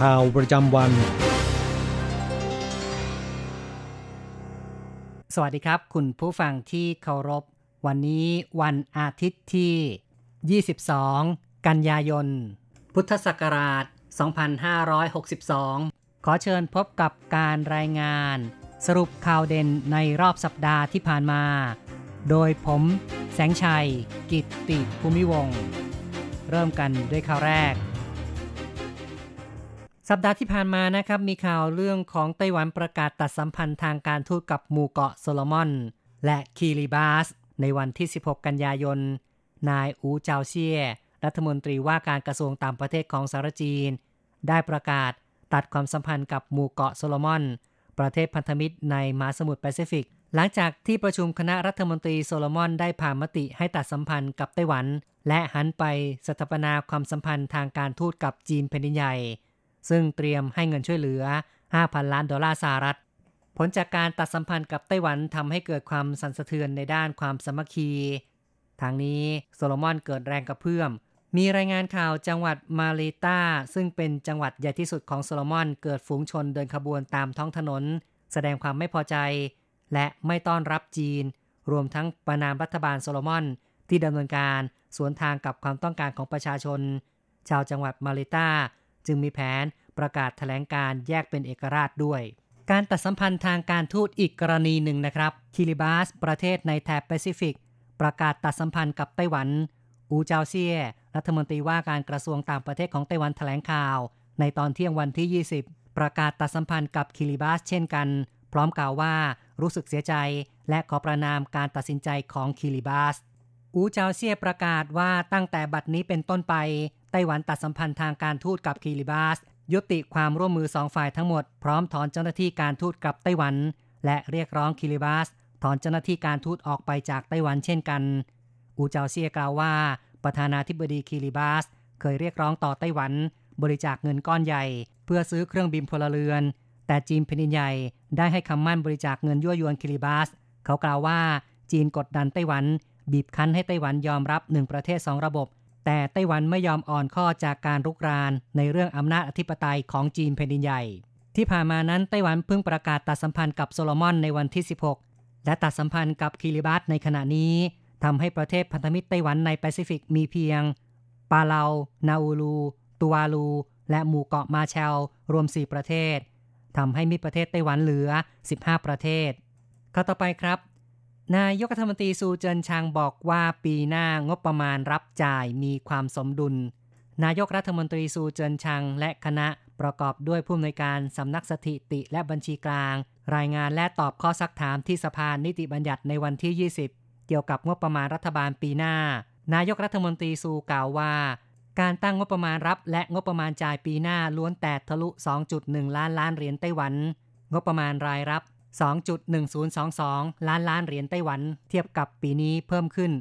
ข่าวประจำวัน สวัสดีครับ คุณผู้ฟังที่เคารพ วันนี้วันอาทิตย์ที่ 22 กันยายน พุทธศักราช 2562 ขอเชิญพบกับการรายงาน สรุปข่าวเด่นในรอบสัปดาห์ที่ผ่านมา โดยผมแสงชัย กิตติภูมิวงศ์เริ่มกันด้วยข่าวแรก สัปดาห์ที่ผ่านมานะครับมีข่าวเรื่องของไต้หวันประกาศตัดสัมพันธ์ทางการทูตกับหมู่เกาะโซโลมอน และคีริบาส ในวันที่ 16 กันยายน นายอูเจาเซียรัฐมนตรีว่าการกระทรวงต่างประเทศของสหรัฐจีน ได้ประกาศตัดความสัมพันธ์กับหมู่เกาะโซโลมอน ประเทศพันธมิตรในมหาสมุทรแปซิฟิก หลังจากที่ประชุมคณะรัฐมนตรีโซโลมอนได้ผ่านมติให้ตัดสัมพันธ์กับไต้หวัน และหันไปสถาปนาความสัมพันธ์ทางการทูตกับจีนแผ่นดินใหญ่ ซึ่งเตรียมให้เงินช่วยเหลือ 5,000 ล้านดอลลาร์สหรัฐ ผลจากการตัดสัมพันธ์กับไต้หวันทำให้เกิดความสั่นสะเทือนในด้านความสามัคคี ทางนี้โซโลมอนเกิดแรงกระเพื่อม มีรายงานข่าวจังหวัดมาเลตาซึ่งเป็นจังหวัดใหญ่ที่สุดของโซโลมอนเกิดฝูงชนเดินขบวนตามท้องถนน แสดงความไม่พอใจ และไม่ต้อนรับจีน รวมทั้งประณามรัฐบาลโซโลมอนที่ดำเนินการสวนทางกับความต้องการของประชาชน ชาวจังหวัดมาเลตา จึงมีแผนประกาศแถลงการแยกเป็นเอกราชด้วย การตัดสัมพันธ์ทางการทูตอีกกรณีหนึ่งนะครับ คิริบาส ประเทศในแถบแปซิฟิก ประกาศตัดสัมพันธ์กับไต้หวัน อูเจาเซีย รัฐมนตรีว่าการกระทรวงต่างประเทศของไต้หวันแถลงข่าว ในตอนเที่ยงวันที่ 20 ประกาศตัดสัมพันธ์กับคิริบาส เช่นกัน พร้อมกล่าวว่ารู้สึกเสียใจ และขอประนามการตัดสินใจของคิริบาส อูเจาเซียประกาศว่าตั้งแต่บัดนี้เป็นต้นไป ไต้หวันตัดสัมพันธ์ทางการทูตกับคิริบาส ยุติความร่วมมือสองฝ่ายทั้งหมด พร้อมถอนเจ้าหน้าที่การทูตกับไต้หวัน และเรียกร้องคิริบาส ถอนเจ้าหน้าที่การทูตออกไปจากไต้หวันเช่นกัน อูเจาเซียกล่าวว่า ประธานาธิบดีคิริบาส เคยเรียกร้องต่อไต้หวัน บริจาคเงินก้อนใหญ่ เพื่อซื้อเครื่องบินพลเรือน แต่จีนแผ่นดินใหญ่ได้ให้คำมั่นบริจาคเงินยั่วยวนคิริบาส เขากล่าวว่าจีนกดดันไต้หวัน บีบคั้นให้ไต้หวันยอมรับหนึ่งประเทศสองระบบ แต่ไต้หวันไม่ยอมอ่อนข้อจากการรุกรานในเรื่องอำนาจอธิปไตยของจีนแผ่นดินใหญ่ ที่ผ่านมานั้นไต้หวันเพิ่งประกาศตัดสัมพันธ์กับโซโลมอนในวันที่ 16 และตัดสัมพันธ์กับคิริบาสในขณะนี้ทำให้ประเทศพันธมิตรไต้หวันในแปซิฟิกมีเพียง ปาเลา นาอูรู ตูวาลู และหมู่เกาะมาร์แชล รวม 4 ประเทศทำให้มีประเทศไต้หวันเหลือ 15 ประเทศข้อต่อไปครับ นายกรัฐมนตรีซูเจินชางบอกว่าปีหน้างบประมาณรับจ่ายมีความสมดุล นายกรัฐมนตรีซูเจินชางและคณะประกอบด้วยผู้อำนวยการสำนักสถิติและบัญชีกลาง รายงานและตอบข้อซักถามที่สภานิติบัญญัติในวันที่ 20 เกี่ยวกับงบประมาณรัฐบาลปีหน้า นายกรัฐมนตรีซูกล่าวว่า การตั้งงบประมาณรับและงบประมาณจ่ายปีหน้าล้วนแต่ทะลุ 2.1 ล้านล้านเหรียญไต้หวัน งบประมาณรายรับ 2.1022 ล้านล้านเหรียญไต้หวัน เทียบกับปีนี้เพิ่มขึ้น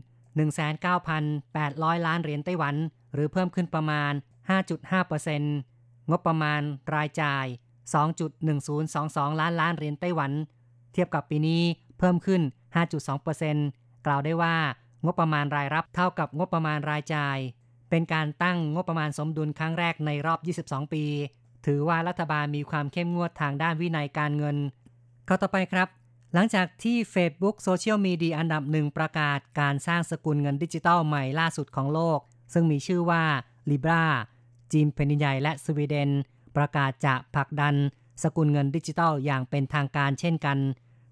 19,800 ล้านเหรียญไต้หวัน หรือเพิ่มขึ้นประมาณ 5.5%งบประมาณรายจ่าย 2.1022 ล้านล้านเหรียญไต้หวัน เทียบกับปีนี้เพิ่มขึ้น 5.2%กล่าวได้ว่างบประมาณรายรับเท่ากับงบประมาณรายจ่าย เป็นการตั้งงบประมาณสมดุลครั้งแรกในรอบ 22 ปี ถือว่ารัฐบาลมีความเข้มงวดทางด้านวินัยการเงิน ข้อต่อไปครับ หลังจากที่ Facebook โซเชียลมีเดียอันดับหนึ่งประกาศการสร้างสกุลเงินดิจิตอลใหม่ล่าสุดของโลก ซึ่งมีชื่อว่า Libra จีนแผ่นดินใหญ่และสวีเดน ประกาศจะผลักดันสกุลเงินดิจิทัลอย่างเป็นทางการเช่นกัน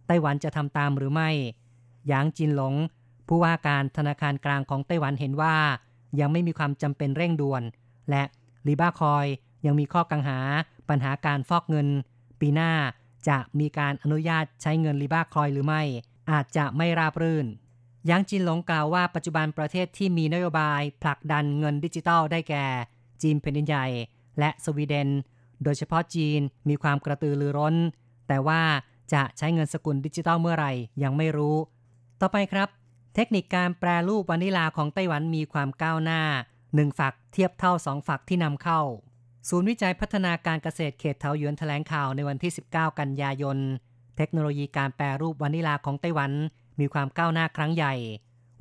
ไต้หวันจะทำตามหรือไม่ หยางจินหลง ผู้ว่าการธนาคารกลางของไต้หวันเห็นว่า ยังไม่มีความจำเป็นเร่งด่วน และลีบ้าคอยยังมีข้อกังหาปัญหาการฟอกเงิน ปีหน้า จะมีการอนุญาตใช้เงินลีบ้าคอยหรือไม่ อาจจะไม่ราบรื่นยางจินหลงกล่าวว่าปัจจุบันประเทศที่มีนโยบายผลักดันเงินดิจิทัลได้แก่ จีนแผ่นดินใหญ่ และสวีเดน โดยเฉพาะจีนมีความกระตือรือร้น แต่ว่าจะใช้เงินสกุลดิจิทัลเมื่อไหร่ยังไม่รู้ ต่อไปครับ เทคนิคการแปรรูปวานิลาของไต้หวันมีความก้าวหน้า 1 ฝักเทียบเท่า 2 ฝักที่นำเข้า ศูนย์วิจัยพัฒนาการเกษตรเขตเทาหยวนแถลงข่าวในวันที่ 19 กันยายน เทคโนโลยีการแปรรูปวานิลาของไต้หวัน มีความก้าวหน้าครั้งใหญ่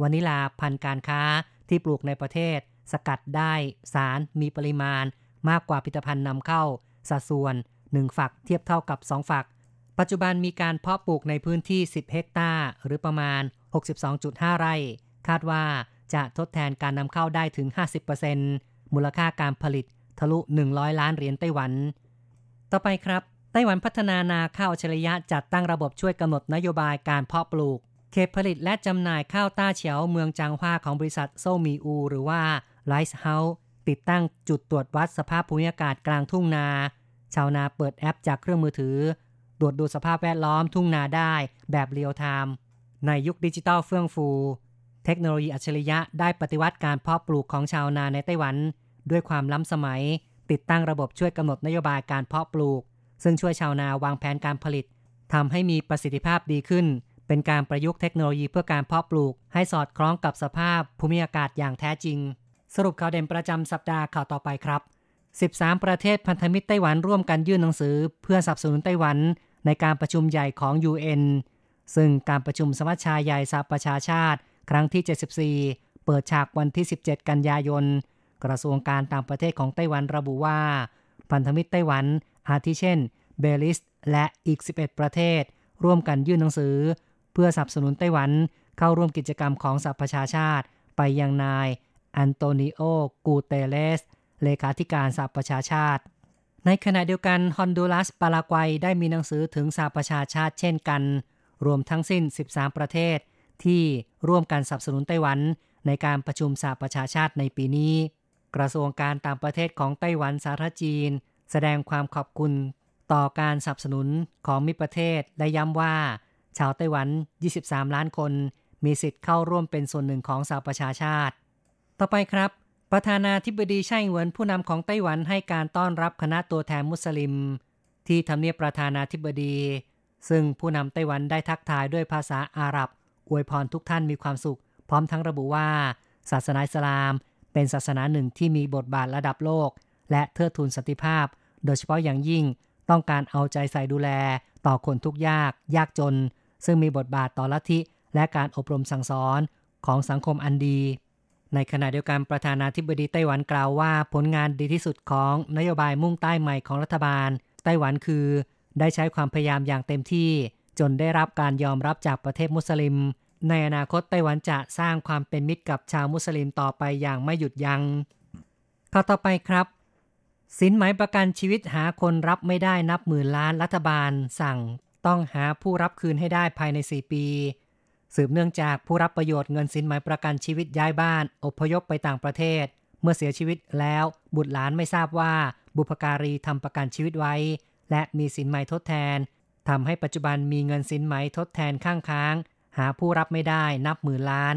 วานิลาพันธุ์การค้าที่ปลูกในประเทศ สกัดได้ สารมีปริมาณ มากกว่าผลิตภัณฑ์นำเข้า สัดส่วน 1 ฝักเทียบเท่ากับ 2 ฝัก ปัจจุบันมีการเพาะปลูกในพื้นที่ 10 เฮกตาร์หรือประมาณ 62.5 ไร่ คาดว่าจะทดแทนการนำเข้าได้ถึง 50%มูลค่าการผลิต ทะลุ 100 ล้านเหรียญไต้หวัน ต่อไปครับ ไต้หวันพัฒนานาข้าวเฉลิยะจัดตั้งระบบช่วยกำหนดนโยบายการเพาะปลูก เขตผลิตและจำหน่ายข้าวต้าเฉียวเมืองจางฮวาของบริษัทโซมีอู หรือว่าไลซ์เฮาส์ติดตั้งจุดตรวจวัดสภาพภูมิอากาศกลางทุ่งนา ชาวนาเปิดแอปจากเครื่องมือถือ ตรวจดูสภาพแวดล้อมทุ่งนาได้แบบ real-time ในยุคดิจิตอลเฟื่องฟู เทคโนโลยีอัจฉริยะได้ปฏิวัติการเพาะปลูกของชาวนาในไต้หวัน ด้วยความล้ำสมัย ติดตั้งระบบช่วยกำหนดนโยบายการเพาะปลูก ซึ่งช่วยชาวนาวางแผนการผลิตทำให้มีประสิทธิภาพดีขึ้น เป็นการประยุกต์เทคโนโลยีเพื่อการเพาะปลูก ให้สอดคล้องกับสภาพภูมิอากาศอย่างแท้จริง สรุปข่าวเด่นประจำสัปดาห์ข่าวต่อไปครับ 13 ประเทศพันธมิตรไต้หวันร่วมกันยื่นหนังสือ เพื่อสนับสนุนไต้หวันในการประชุมใหญ่ของ UN ซึ่งการประชุมสมัชชาใหญ่สหประชาชาติ ครั้งที่ 74 เปิดฉากวันที่ 17 กันยายน กระทรวงการต่างประเทศของไต้หวันระบุว่า พันธมิตรไต้หวันอาทิเช่น เบลิส และอีก 11 ประเทศ ร่วมกันยื่นหนังสือ เพื่อสนับสนุนไต้หวันเข้าร่วมกิจกรรมของสหประชาชาติ ไปยังนาย อันโตนิโอ กูเตเลส เลขาธิการสหประชาชาติ ในขณะเดียวกันฮอนดูรัสปารากวัยได้มีหนังสือถึงสหประชาชาติเช่นกัน รวมทั้งสิ้น 13 ประเทศ ที่ร่วมกันสนับสนุนไต้หวันในการประชุมสหประชาชาติในปีนี้ กระทรวงการต่างประเทศของไต้หวันสาธารณจีน แสดงความขอบคุณต่อการสนับสนุนของมิตรประเทศและย้ำว่า ชาวไต้หวัน 23 ล้านคน มีสิทธิ์เข้าร่วมเป็นส่วนหนึ่งของสหประชาชาติ ต่อไปครับ ประธานาธิบดีไช่เหวินผู้นำของไต้หวันให้การต้อนรับคณะตัวแทนมุสลิม ที่ทำเนียบประธานาธิบดี ซึ่งผู้นำไต้หวันได้ทักทายด้วยภาษาอาหรับอวยพรทุกท่านมีความสุข พร้อมทั้งระบุว่า ศาสนาอิสลาม เป็นศาสนาหนึ่งที่มีบทบาทระดับโลก และเทิดทูนสติภาพ โดยเฉพาะอย่างยิ่งต้องการเอาใจใส่ดูแล ต่อคนทุกยาก ยากจน ซึ่งมีบทบาทต่อลัทธิและการอบรมสั่งสอนของสังคมอันดี ในขณะเดียวกันประธานาธิบดีไต้หวันกล่าวว่าผลงานดีที่สุดของนโยบายมุ่งใต้ใหม่ของรัฐบาล ไต้หวันคือ ได้ใช้ความพยายามอย่างเต็มที่ จนได้รับการยอมรับจากประเทศมุสลิม ในอนาคตไต้หวันจะสร้างความเป็นมิตรกับชาวมุสลิมต่อไปอย่างไม่หยุดยัง้งข้อต่อไปครับสินไหมประกันชีวิตหาคนรับไม่ได้นับหมื่นล้านรัฐบาล สั่งต้องหาผู้รับคืนให้ได้ภายใน 4 ปี สืบเนื่องจากผู้รับประโยชน์เงินสินไหมประกันชีวิตย้ายบ้าน อพยพไปต่างประเทศ เมื่อเสียชีวิตแล้ว บุตรหลานไม่ทราบว่า บุพการีทำประกันชีวิตไว้ และมีสินไหมทดแทนทำให้ปัจจุบันมีเงินสินไหมทดแทนข้างค้าง หาผู้รับไม่ได้นับหมื่นล้าน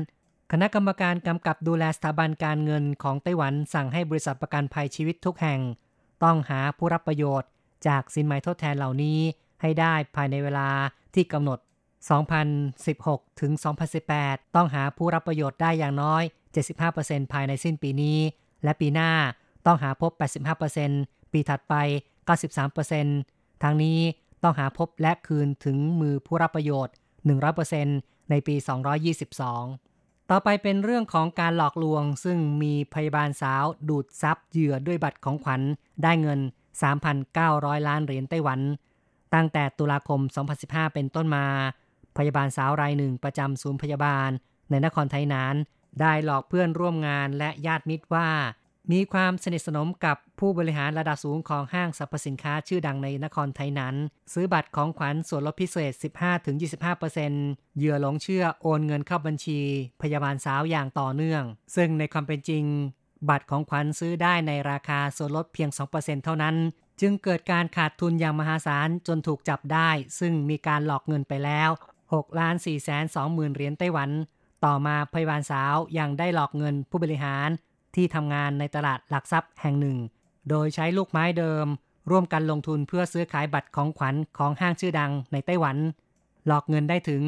คณะกรรมการกำกับดูแลสถาบันการเงินของไต้หวันสั่งให้บริษัทประกันภัยชีวิตทุกแห่ง ต้องหาผู้รับประโยชน์ จากสินไหมทดแทนเหล่านี้ให้ได้ภายในเวลาที่กำหนด 2016 ถึง 2018 ต้องหาผู้รับประโยชน์ได้อย่างน้อย 75%ภายในสิ้นปีนี้ และปีหน้าต้องหาพบ 85%ปีถัดไป 93%ทั้งนี้ต้องหาพบและคืนถึงมือผู้รับประโยชน์ 100%ในปี 222 ต่อไปเป็นเรื่องของการหลอกลวง ซึ่งมีพยาบาลสาวดูดซับเหยื่อด้วยบัตรของขวัญได้เงิน 3,900 ล้านเหรียญไต้หวัน ตั้งแต่ตุลาคม 2015 เป็นต้นมา พยาบาลสาวรายหนึ่งประจำศูนย์พยาบาล ในนครไทยนาน ได้หลอกเพื่อนร่วมงานและญาติมิตรว่า มีความสนิทสนมกับผู้บริหารระดับสูงของห้างสรรพสินค้าชื่อดังในนครไทยนั้น ซื้อบัตรของขวัญส่วนลดพิเศษ 15-25%เหยื่อหลงเชื่อโอนเงินเข้าบัญชี พยาบาลสาวอย่างต่อเนื่อง ซึ่งในความเป็นจริง บัตรของขวัญซื้อได้ในราคาส่วนลดเพียง 2%เท่านั้น จึงเกิดการขาดทุนอย่างมหาศาลจนถูกจับได้ ซึ่งมีการหลอกเงินไปแล้ว6ล้าน4แสน2หมื่นเหรียญไต้หวัน ต่อมาพยาบาลสาวยังได้หลอกเงินผู้บริหาร ที่ทำงานในตลาดหลักทรัพย์แห่งหนึ่ง โดยใช้ลูกไม้เดิม ร่วมกันลงทุนเพื่อซื้อขายบัตรของขวัญของห้างชื่อดังในไต้หวัน หลอกเงินได้ถึง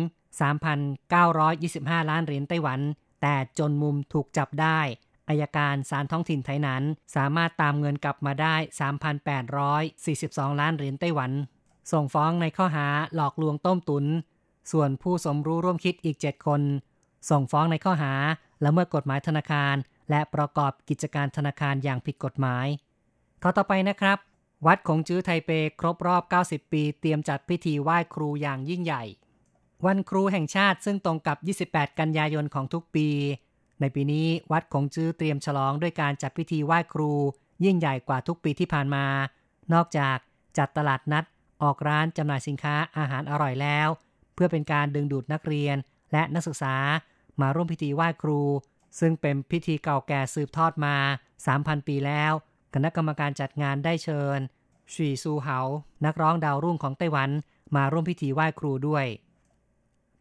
3,925 ล้านเหรียญไต้หวัน แต่จนมุมถูกจับได้อายการศาลท้องถิ่นไทยนั้น สามารถตามเงินกลับมาได้ 3,842 ล้านเหรียญไต้หวัน ส่งฟ้องในข้อหาหลอกลวงต้มตุน ส่วนผู้สมรู้ร่วมคิดอีก 7 คน ส่งฟ้องในข้อหาละเมิดกฎหมายธนาคาร และประกอบกิจการธนาคารอย่างผิดกฎหมายข้อต่อไปนะครับ วัดคงจื้อไทเปครบรอบ 90 ปี เตรียมจัดพิธีไหว้ครูอย่างยิ่งใหญ่ วันครูแห่งชาติซึ่งตรงกับ 28 กันยายนของทุกปี ในปีนี้วัดคงจื้อเตรียมฉลองด้วยการจัดพิธีไหว้ครู ยิ่งใหญ่กว่าทุกปีที่ผ่านมา นอกจากจัดตลาดนัดออกร้านจำหน่ายสินค้าอาหารอร่อยแล้ว เพื่อเป็นการดึงดูดนักเรียนและนักศึกษามาร่วมพิธีไหว้ครู ซึ่งเป็นพิธีเก่าแก่สืบทอดมา 3,000 ปีแล้ว คณะกรรมการจัดงานได้เชิญชีซูเหา นักร้องดาวรุ่งของไต้หวัน มาร่วมพิธีไหว้ครูด้วย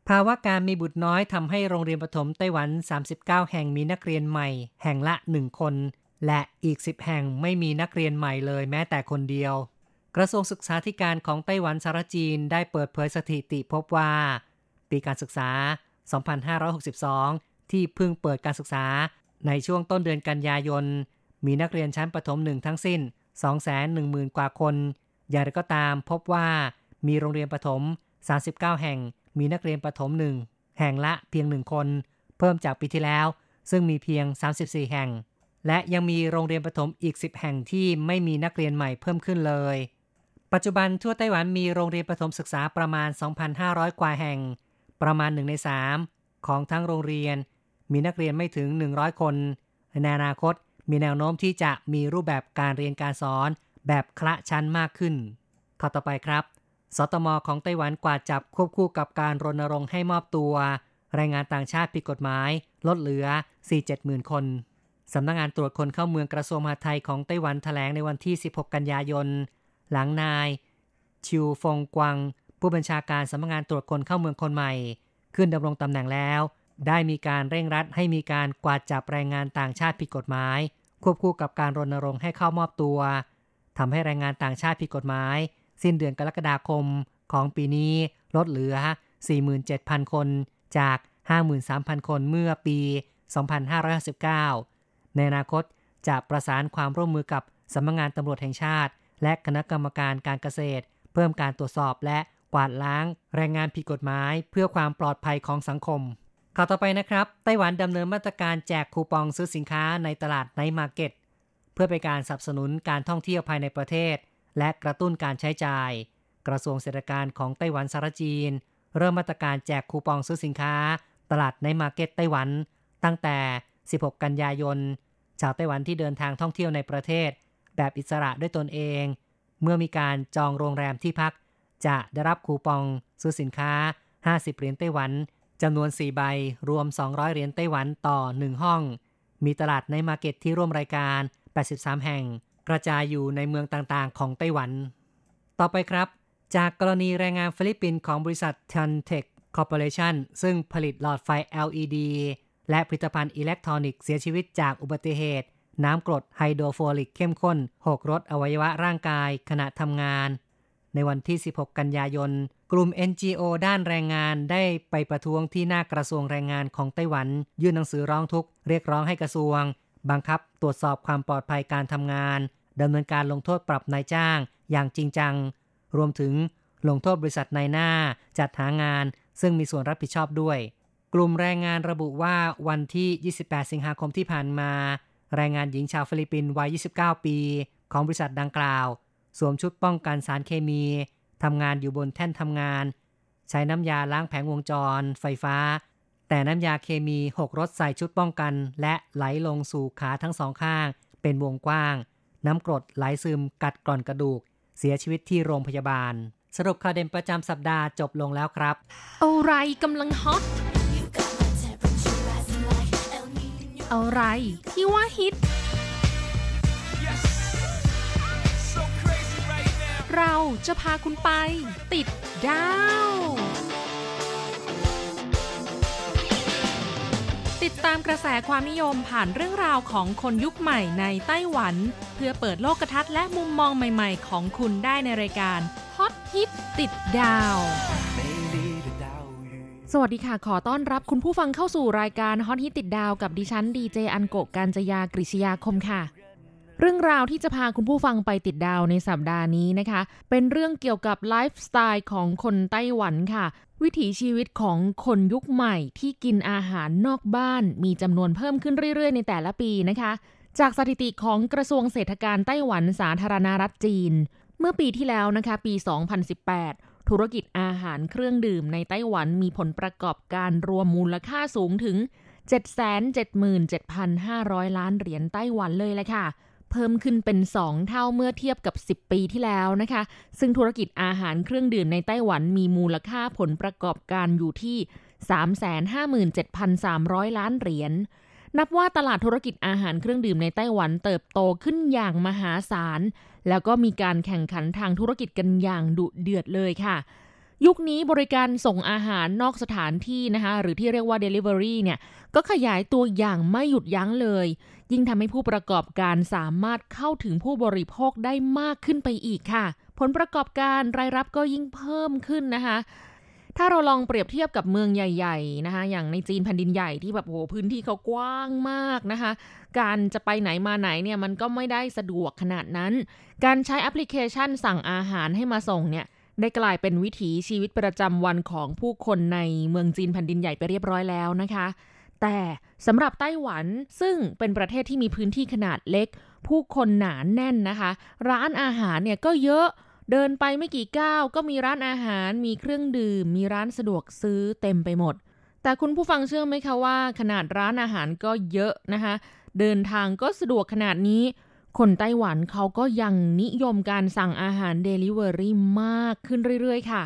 ภาวะการมีบุตรน้อยทำให้โรงเรียนประถมไต้หวัน 39 แห่งมีนักเรียนใหม่ แห่งละ 1 คน และอีก 10 แห่งไม่มีนักเรียนใหม่เลยแม้แต่คนเดียว กระทรวงศึกษาธิการของไต้หวันสารจีนได้เปิดเผยสถิติพบว่า ปีการศึกษา 2562 ที่เพิ่งเปิดการศึกษา ในช่วงต้นเดือนกันยายน มีนักเรียนชั้นประถมหนึ่งทั้งสิ้น 210,000 กว่าคน อย่างไรก็ตามพบว่ามีโรงเรียนประถม 39 แห่ง มีนักเรียนประถมหนึ่งแห่งละเพียงหนึ่งคน เพิ่มจากปีที่แล้ว ซึ่งมีเพียง 34 แห่ง และยังมีโรงเรียนประถมอีก 10 แห่งที่ไม่มีนักเรียนใหม่เพิ่มขึ้นเลย ปัจจุบันทั่วไต้หวันมีโรงเรียนประถมศึกษาประมาณ 2,500 กว่าแห่ง ประมาณ1ใน3ของทั้งโรงเรียน มีนักเรียนไม่ถึง 100 คน ในอนาคตมีแนวโน้มที่จะมีรูปแบบการเรียนการสอนแบบคละชั้นมากขึ้น ข้อต่อไปครับ สตมของไต้หวันกวาดจับควบคู่กับการรณรงค์ให้มอบตัว แรงงานต่างชาติผิดกฎหมาย ลดเหลือ 4-7หมื่นคน สำนักงงานตรวจคนเข้าเมืองกระทรวงมหาดไทยของไต้หวันแถลงในวันที่ 16 กันยายน หลังนาย ชิวฟงกวางผู้บัญชาการสำนักงงานตรวจคนเข้าเมืองคนใหม่ ขึ้นดำรงตำแหน่งแล้ว ได้มีการเร่งรัดให้มีการกวาดจับแรงงานต่างชาติผิดกฎหมาย ควบคู่กับการรณรงค์ให้เข้ามอบตัวทำให้แรงงานต่างชาติผิดกฎหมาย สิ้นเดือนกรกฎาคมของปีนี้ลดเหลือ 47,000 คนจาก 53,000 คนเมื่อปี 2559 ในอนาคตจะประสานความร่วมมือกับสำนักงงานตำรวจแห่งชาติ และคณะกรรมการการเกษตร เพิ่มการตรวจสอบและกวาดล้างแรงงานผิดกฎหมาย เพื่อความปลอดภัยของสังคม ข่าวต่อไปนะครับ ไต้หวันดำเนินมาตรการแจกคูปองซื้อสินค้าในตลาดไนมาร์เก็ต เพื่อเป็นการสนับสนุนการท่องเที่ยวภายในประเทศ และกระตุ้นการใช้จ่าย กระทรวงเศรษฐการของไต้หวันสารจีน เริ่มมาตรการแจกคูปองซื้อสินค้า ตลาด night market ไต้หวัน ตั้งแต่ 16 กันยายน ชาวไต้หวันที่เดินทางท่องเที่ยวในประเทศ แบบอิสระด้วยตนเอง เมื่อมีการจองโรงแรมที่พัก จะได้รับคูปองซื้อสินค้า 50 เหรียญไต้หวัน จำนวน 4 ใบ รวม 200 เหรียญไต้หวันต่อ 1 ห้อง มีตลาด night market ที่ร่วมรายการ 83 แห่ง กระจายอยู่ในเมืองต่างๆ ของไต้หวัน ต่อไปครับ จากกรณีแรงงานฟิลิปปินส์ของบริษัท t a n t e c h Corporation ซึ่งผลิตหลอดไฟ LED และผลิตภัณฑ์อิเล็กทรอนิกส์เสียชีวิตจากอุบัติเหตุ น้ำกรดไฮโดรฟลูออริกเข้มข้น หกรดอวัยวะร่างกายขณะทำงาน ในวันที่ 16 กันยายน กลุ่ม NGO ด้านแรงงานได้ไปประท้วงที่หน้ากระทรวงแรงงานของไต้หวัน ยื่นหนังสือร้องทุกข์เรียกร้องให้กระทรวง บังคับตรวจสอบความปลอดภัยการทำงานดำเนินการลงโทษปรับนายจ้าง อย่างจริงจัง รวมถึงลงโทษบริษัทนายหน้า จัดหางาน ซึ่งมีส่วนรับผิดชอบด้วย กลุ่มแรงงานระบุว่าวันที่ 28 สิงหาคมที่ผ่านมา แรงงานหญิงชาวฟิลิปปินส์วัย 29 ปี ของบริษัทดังกล่าว สวมชุดป้องกันสารเคมี ทำงานอยู่บนแท่นทำงาน ใช้น้ำยาล้างแผงวงจร ไฟฟ้า แต่น้ำยาเคมีหกรถใส่ชุดป้องกัน และไหลลงสู่ขาทั้งสองข้าง เป็นวงกว้าง น้ำกรดไหลซึมกัดกร่อนกระดูก เสียชีวิตที่โรงพยาบาล สรุปข่าวเด่นประจำสัปดาห์จบลงแล้วครับ อะไรกำลังฮอตอะไรที่ว่าฮิต เราจะพาคุณไป ติดดาว ติดตามกระแสความนิยมผ่านเรื่องราวของคนยุคใหม่ในไต้หวัน เพื่อเปิดโลกทัศน์และมุมมองใหม่ๆ ของคุณได้ในรายการฮอตฮิตติดดาวสวัสดีค่ะ ขอต้อนรับคุณผู้ฟังเข้าสู่รายการฮอตฮิตติดดาวกับดิฉันดีเจอันโกการจยากริชยาคมค่ะ เรื่องราวที่จะพาคุณผู้ฟังไปติดดาวในสัปดาห์นี้นะคะ เป็นเรื่องเกี่ยวกับไลฟ์สไตล์ของคนไต้หวันค่ะ วิถีชีวิตของคนยุคใหม่ที่กินอาหารนอกบ้าน มีจำนวนเพิ่มขึ้นเรื่อย ๆ ในแต่ละปีนะคะ จากสถิติของกระทรวงเศรษฐการไต้หวันสาธารณรัฐจีน เมื่อปีที่แล้วนะคะปี 2018ธุรกิจอาหารเครื่องดื่มในไต้หวันมีผลประกอบการรวมมูลค่าสูงถึง 777,500 ล้านเหรียญไต้หวันเลยแหละค่ะ เพิ่มขึ้นเป็น 2 เท่าเมื่อเทียบกับ 10 ปีที่แล้วนะคะ ซึ่งธุรกิจอาหารเครื่องดื่มในไต้หวันมีมูลค่าผลประกอบการอยู่ที่ 357,300 ล้านเหรียญนับว่าตลาดธุรกิจอาหารเครื่องดื่มในไต้หวันเติบโตขึ้นอย่างมหาศาล แล้วก็มีการแข่งขันทางธุรกิจกันอย่างดุเดือดเลยค่ะ ยุคนี้บริการส่งอาหารนอกสถานที่นะคะ หรือที่เรียกว่า Delivery เนี่ย ก็ขยายตัวอย่างไม่หยุดยั้งเลย ยิ่งทำให้ผู้ประกอบการสามารถเข้าถึงผู้บริโภคได้มากขึ้นไปอีกค่ะ ผลประกอบการรายรับก็ยิ่งเพิ่มขึ้นนะคะถ้าเราลองเปรียบเทียบกับเมืองใหญ่ๆนะคะ อย่างในจีนแผ่นดินใหญ่ที่แบบโหพื้นที่เขากว้างมากนะคะ การจะไปไหนมาไหนเนี่ยมันก็ไม่ได้สะดวกขนาดนั้น การใช้แอปพลิเคชันสั่งอาหารให้มาส่งเนี่ยได้กลายเป็นวิถีชีวิตประจำวันของผู้คนในเมืองจีนแผ่นดินใหญ่ไปเรียบร้อยแล้วนะคะ แต่สำหรับไต้หวันซึ่งเป็นประเทศที่มีพื้นที่ขนาดเล็ก ผู้คนหนานแน่นนะคะ ร้านอาหารเนี่ยก็เยอะเดินไปไม่กี่ก้าวก็มีร้านอาหาร มีเครื่องดื่ม มีร้านสะดวกซื้อเต็มไปหมด แต่คุณผู้ฟังเชื่อไหมคะว่า ขนาดร้านอาหารก็เยอะนะคะ เดินทางก็สะดวกขนาดนี้ คนไต้หวันเขาก็ยังนิยมการสั่งอาหาร Delivery มากขึ้นเรื่อยๆ ค่ะ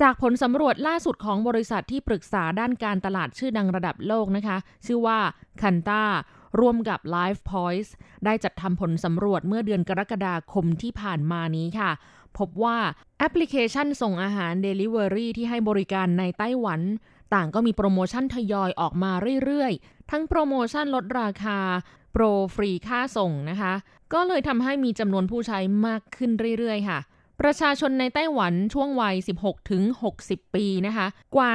จากผลสำรวจล่าสุดของบริษัทที่ปรึกษาด้านการตลาดชื่อดังระดับโลกนะคะ ชื่อว่าคันตาร่วมกับ Life Points ได้จัดทำผลสำรวจเมื่อเดือนกรกฎาคมที่ผ่านมานี้ค่ะ พบว่าแอปพลิเคชันส่งอาหาร Delivery ที่ให้บริการในไต้หวัน ต่างก็มีโปรโมชั่นทยอยออกมาเรื่อยๆ ทั้งโปรโมชั่นลดราคา โปรฟรีค่าส่งนะคะ ก็เลยทำให้มีจำนวนผู้ใช้มากขึ้นเรื่อยๆ ค่ะ ประชาชนในไต้หวันช่วงวัย 16 ถึง 60 ปีนะคะ กว่า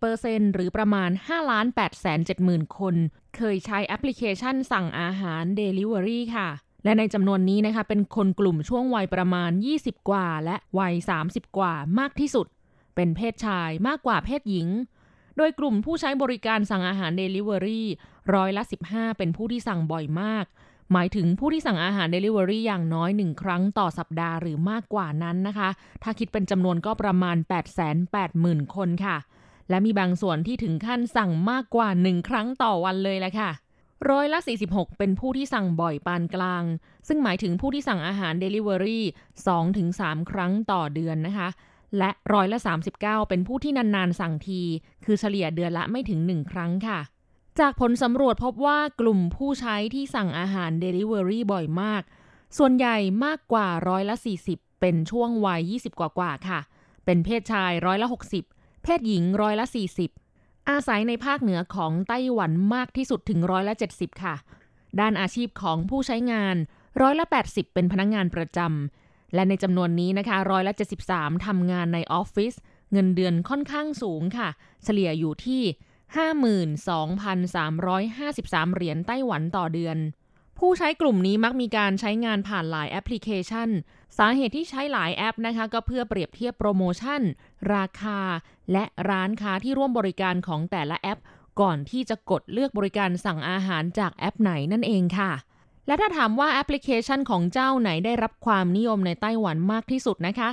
40%หรือประมาณ 5 ล้าน8แสน70,000 คน เคยใช้แอปพลิเคชันสั่งอาหาร Delivery ค่ะ และในจำนวนนี้นะคะ เป็นคนกลุ่มช่วงวัยประมาณ 20 กว่า และวัย 30 กว่ามากที่สุด เป็นเพศชายมากกว่าเพศหญิง โดยกลุ่มผู้ใช้บริการสั่งอาหาร Delivery ร้อยละ 15 เป็นผู้ที่สั่งบ่อยมาก หมายถึงผู้ที่สั่งอาหาร Delivery อย่างน้อย 1 ครั้งต่อสัปดาห์หรือมากกว่านั้นนะคะ ถ้าคิดเป็นจำนวนก็ประมาณ 880,000 คนค่ะ และมีบางส่วนที่ถึงขั้นสั่งมากกว่า 1 ครั้งต่อวันเลยแหละค่ะร้อยละ 46 เป็นผู้ที่สั่งบ่อยปานกลาง ซึ่งหมายถึงผู้ที่สั่งอาหาร Delivery 2-3 ครั้งต่อเดือนนะคะ และร้อยละ 39 เป็นผู้ที่นานๆ สั่งที คือเฉลี่ยเดือนละไม่ถึง 1 ครั้งค่ะ จากผลสำรวจพบว่ากลุ่มผู้ใช้ที่สั่งอาหาร Delivery บ่อยมาก ส่วนใหญ่มากกว่าร้อยละ 40 เป็นช่วงวัย 20 กว่าๆค่ะ เป็นเพศชายร้อยละ 60 เพศหญิงร้อยละ 40 อาศัยในภาคเหนือของไต้หวันมากที่สุดถึงร้อยละ 70 ค่ะ ด้านอาชีพของผู้ใช้งานร้อยละ 80 เป็นพนักงงานประจำ และในจำนวนนี้นะคะร้อยละ 73ทำงานในออฟฟิศเงินเดือนค่อนข้างสูงค่ะ เฉลี่ยอยู่ที่ 52,353 เหรียญไต้หวันต่อเดือน ผู้ใช้กลุ่มนี้มักมีการใช้งานผ่านหลายแอปพลิเคชัน สาเหตุที่ใช้หลายแอปนะคะก็เพื่อเปรียบเทียบโปรโมชั่น ราคา และร้านค้าที่ร่วมบริการของแต่ละแอป ก่อนที่จะกดเลือกบริการสั่งอาหารจากแอปไหนนั่นเองค่ะ และถ้าถามว่าแอปพลิเคชันของเจ้าไหนได้รับความนิยมในไต้หวันมากที่สุดนะคะ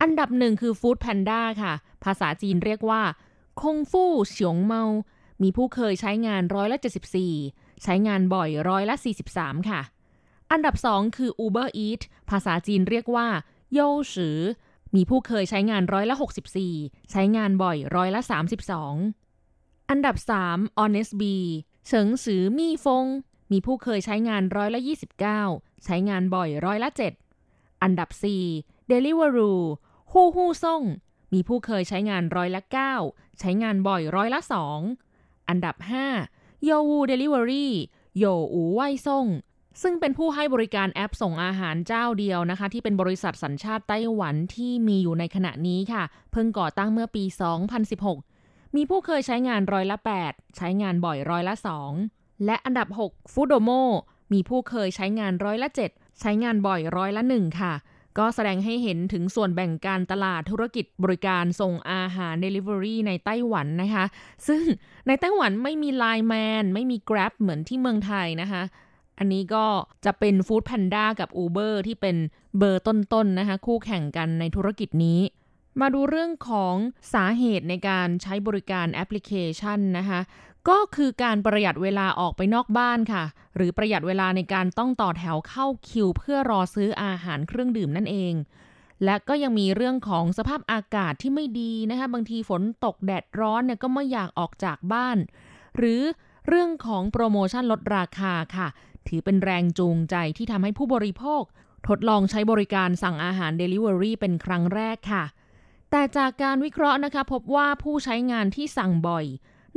อันดับหนึ่งคือ Food Panda ค่ะ ภาษาจีนเรียกว่า คงฟู่เฉียงเมา มีผู้เคยใช้งานร้อยละ74 ใช้งานบ่อยร้อยละ 43 ค่ะ อันดับ 2 คือ Uber Eats ภาษาจีนเรียกว่าโยสือมีผู้เคยใช้งานร้อยละ 64 ใช้งานบ่อยร้อยละ 32 อันดับ 3 Honest B เฉิงซือมี่ฟง มีผู้เคยใช้งานร้อยละ 29 ใช้งานบ่อยร้อยละ 7 อันดับ 4 Deliveroo ฮู้ฮู้ซ่ง มีผู้เคยใช้งานร้อยละ 9 ใช้งานบ่อยร้อยละ 2 อันดับ 5 Yo Wu Delivery โยอูไว่ซ่งซึ่งเป็นผู้ให้บริการแอปส่งอาหารเจ้าเดียวนะคะ ที่เป็นบริษัทสัญชาติไต้หวันที่มีอยู่ในขณะนี้ค่ะ เพิ่งก่อตั้งเมื่อปี 2016 มีผู้เคยใช้งานร้อยละ 8 ใช้งานบ่อยร้อยละ 2 และอันดับ 6 ฟูโดโมมีผู้เคยใช้งานร้อยละ 7 ใช้งานบ่อยร้อยละ 1 ค่ะ ก็แสดงให้เห็นถึงส่วนแบ่งการตลาดธุรกิจบริการส่งอาหาร Delivery ในไต้หวันนะคะ ซึ่งในไต้หวันไม่มี Line Man ไม่มี Grab เหมือนที่เมืองไทยนะคะ อันนี้ก็จะเป็น Food Panda กับ Uber ที่เป็นเบอร์ต้นๆนนะคะ คู่แข่งกันในธุรกิจนี้ มาดูเรื่องของสาเหตุในการใช้บริการแอปพลิเคชันนะคะ ก็คือการประหยัดเวลาออกไปนอกบ้านค่ะ หรือประหยัดเวลาในการต้องต่อแถวเข้าคิว เพื่อรอซื้ออาหารเครื่องดื่มนั่นเอง และก็ยังมีเรื่องของสภาพอากาศที่ไม่ดีนะคะบางทีฝนตกแดดร้อนเนี่ยก็ไม่อยากออกจากบ้าน หรือเรื่องของโปรโมชั่นลดราคาค่ะ ถือเป็นแรงจูงใจที่ทำให้ผู้บริโภค ทดลองใช้บริการสั่งอาหาร Delivery เป็นครั้งแรกค่ะ แต่จากการวิเคราะห์นะคะ พบว่าผู้ใช้งานที่สั่งบ่อย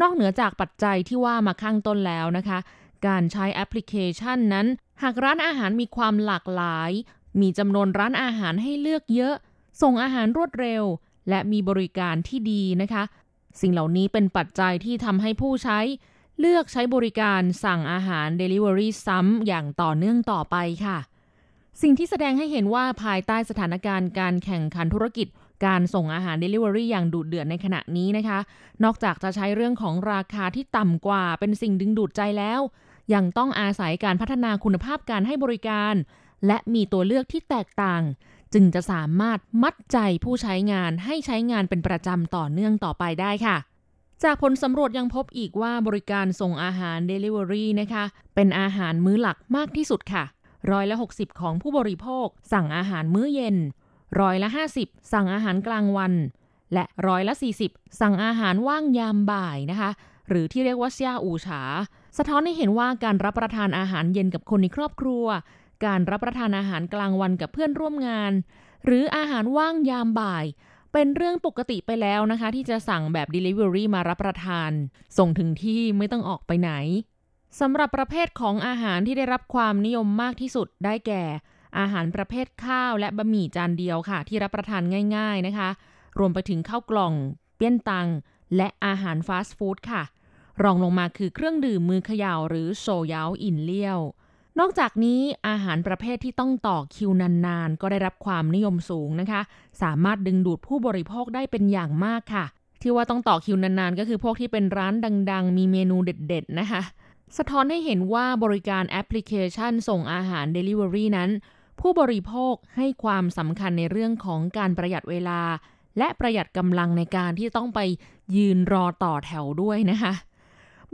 นอกเหนือจากปัจจัยที่ว่ามาข้างต้นแล้วนะคะ การใช้แอปพลิเคชันนั้น หากร้านอาหารมีความหลากหลาย มีจำนวนร้านอาหารให้เลือกเยอะ ส่งอาหารรวดเร็ว และมีบริการที่ดีนะคะ สิ่งเหล่านี้เป็นปัจจัยที่ทำให้ผู้ใช้ เลือกใช้บริการสั่งอาหาร Delivery ซ้ำอย่างต่อเนื่องต่อไปค่ะ สิ่งที่แสดงให้เห็นว่าภายใต้สถานการณ์การแข่งขันธุรกิจ การส่งอาหาร Delivery อย่างดุเดือดในขณะนี้นะคะ นอกจากจะใช้เรื่องของราคาที่ต่ำกว่าเป็นสิ่งดึงดูดใจแล้ว ยังต้องอาศัยการพัฒนาคุณภาพการให้บริการ และมีตัวเลือกที่แตกต่าง จึงจะสามารถมัดใจผู้ใช้งานให้ใช้งานเป็นประจำต่อเนื่องต่อไปได้ค่ะจากผลสำรวจยังพบอีกว่าบริการส่งอาหาร Delivery นะคะ เป็นอาหารมื้อหลักมากที่สุดค่ะ ร้อยละ 60 ของผู้บริโภค สั่งอาหารมื้อเย็น ร้อยละ 50 สั่งอาหารกลางวัน และร้อยละ 40 สั่งอาหารว่างยามบ่ายนะคะ หรือที่เรียกว่าเซียอูฉา สะท้อนให้เห็นว่าการรับประทานอาหารเย็นกับคนในครอบครัว การรับประทานอาหารกลางวันกับเพื่อนร่วมงาน หรืออาหารว่างยามบ่าย เป็นเรื่องปกติไปแล้วนะคะ ที่จะสั่งแบบ Delivery มารับประทาน ส่งถึงที่ไม่ต้องออกไปไหนสำหรับประเภทของอาหารที่ได้รับความนิยมมากที่สุดได้แก่ อาหารประเภทข้าวและบะหมี่จานเดียวค่ะ ที่รับประทานง่าย ๆนะคะ รวมไปถึงข้าวกล่อง เปี้ยนตัง และอาหารฟาสต์ฟู้ดค่ะ รองลงมาคือเครื่องดื่มมือเขย่าหรือโซยาวอินเลี้ยวนอกจากนี้อาหารประเภทที่ต้องต่อคิวนานๆ ก็ได้รับความนิยมสูงนะคะ สามารถดึงดูดผู้บริโภคได้เป็นอย่างมากค่ะ ที่ว่าต้องต่อคิวนานๆ ก็คือพวกที่เป็นร้านดังๆ มีเมนูเด็ดๆ นะคะ สะท้อนให้เห็นว่าบริการแอปพลิเคชันส่งอาหาร Delivery นั้น ผู้บริโภคให้ความสำคัญในเรื่องของการประหยัดเวลา และประหยัดกำลังในการที่ต้องไปยืนรอต่อแถวด้วยนะคะ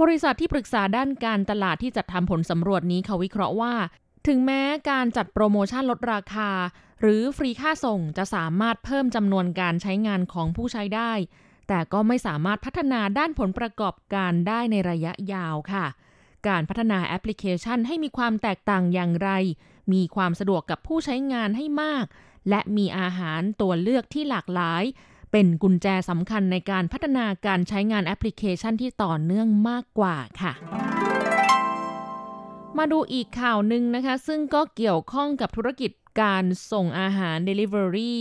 บริษัทที่ปรึกษาด้านการตลาดที่จัดทำผลสำรวจนี้เขาวิเคราะห์ว่า ถึงแม้การจัดโปรโมชั่นลดราคา หรือฟรีค่าส่งจะสามารถเพิ่มจำนวนการใช้งานของผู้ใช้ได้ แต่ก็ไม่สามารถพัฒนาด้านผลประกอบการได้ในระยะยาวค่ะ การพัฒนาแอปพลิเคชันให้มีความแตกต่างอย่างไร มีความสะดวกกับผู้ใช้งานให้มาก และมีอาหารตัวเลือกที่หลากหลาย เป็นกุญแจสำคัญในการพัฒนาการใช้งานแอปพลิเคชันที่ต่อเนื่องมากกว่าค่ะมาดูอีกข่าวหนึ่งนะคะ ซึ่งก็เกี่ยวข้องกับธุรกิจการส่งอาหาร Delivery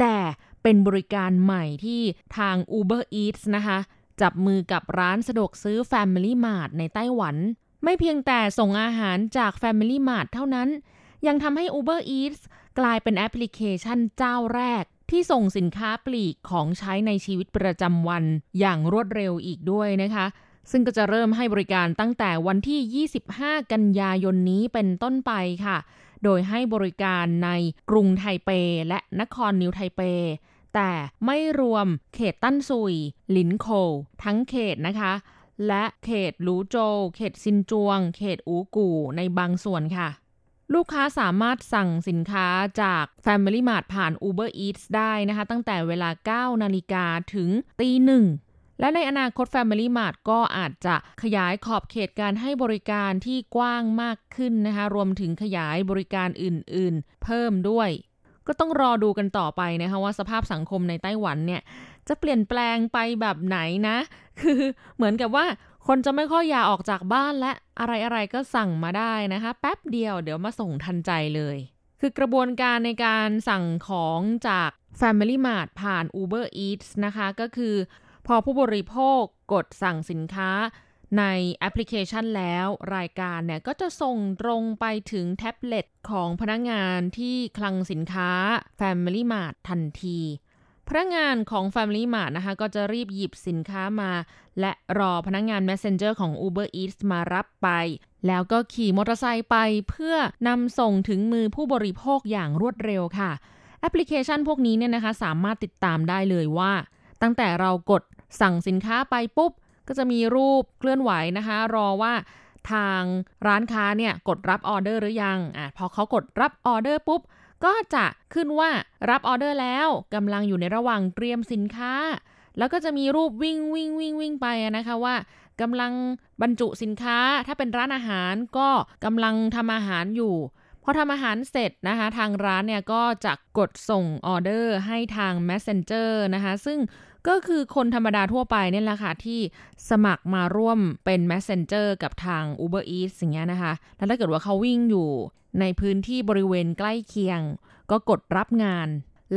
แต่เป็นบริการใหม่ที่ทาง Uber Eats นะคะ จับมือกับร้านสะดวกซื้อ Family Mart ในไต้หวัน ไม่เพียงแต่ส่งอาหารจาก Family Mart เท่านั้น ยังทำให้ Uber Eats กลายเป็นแอปพลิเคชันเจ้าแรก ที่ส่งสินค้าปลีกของใช้ในชีวิตประจำวันอย่างรวดเร็วอีกด้วยนะคะ ซึ่งก็จะเริ่มให้บริการตั้งแต่วันที่ 25 กันยายนนี้เป็นต้นไปค่ะ โดยให้บริการในกรุงไทเป และนครนิวไทเปแต่ไม่รวมเขตตั้นซุย หลินโค ทั้งเขตนะคะ และเขตหลูโจวเขตซินจวง เขตอูกูในบางส่วนค่ะ ลูกค้าสามารถสั่งสินค้าจาก Family Mart ผ่าน Uber Eats ได้นะคะ ตั้งแต่เวลา 9 นาฬิกาถึงตีหนึ่งและในอนาคต Family Mart ก็อาจจะขยายขอบเขตการให้บริการที่กว้างมากขึ้นนะคะ รวมถึงขยายบริการอื่นๆ เพิ่มด้วย ก็ต้องรอดูกันต่อไปนะคะว่าสภาพสังคมในไต้หวันเนี่ย จะเปลี่ยนแปลงไปแบบไหนนะ คือเหมือนกับว่า คนจะไม่ค่อยอยากออกจากบ้านและอะไรๆก็สั่งมาได้นะคะ แป๊บเดียวเดี๋ยวมาส่งทันใจเลย คือกระบวนการในการสั่งของจาก Family Mart ผ่าน Uber Eats นะคะ ก็คือ พอผู้บริโภคกดสั่งสินค้าในแอปพลิเคชันแล้วรายการเนี่ยก็จะส่งตรงไปถึงแท็บเล็ตของพนักงานที่คลังสินค้า Family Mart ทันที พนักงานของ Family Mart นะคะก็จะรีบหยิบสินค้ามา และรอพนักงาน Messenger ของ Uber Eats มารับไป แล้วก็ขี่มอเตอร์ไซค์ไปเพื่อนำส่งถึงมือผู้บริโภคอย่างรวดเร็วค่ะ แอปพลิเคชันพวกนี้เนี่ยนะคะสามารถติดตามได้เลยว่า ตั้งแต่เรากดสั่งสินค้าไปปุ๊บ ก็จะมีรูปเคลื่อนไหวนะคะ รอว่า ทางร้านค้าเนี่ยกดรับออเดอร์หรือยังอะพอเขากดรับออเดอร์ปุ๊บ ก็จะขึ้นว่ารับออเดอร์แล้วกำลังอยู่ในระหว่างเตรียมสินค้า แล้วก็จะมีรูปวิ่งวิ่งวิ่งวิ่งไปนะคะว่ากำลังบรรจุสินค้าถ้าเป็นร้านอาหารก็กำลังทำอาหารอยู่พอทำอาหารเสร็จนะคะ ทางร้านเนี่ยก็จะกดส่งออเดอร์ให้ทาง Messenger นะคะ ซึ่ง ก็คือคนธรรมดาทั่วไปเนี่ยแหละค่ะ ที่สมัครมาร่วมเป็น Messenger กับทาง Uber Eats อย่างเงี้ยนะคะ แล้วถ้าเกิดว่าเขาวิ่งอยู่ในพื้นที่บริเวณใกล้เคียง ก็กดรับงาน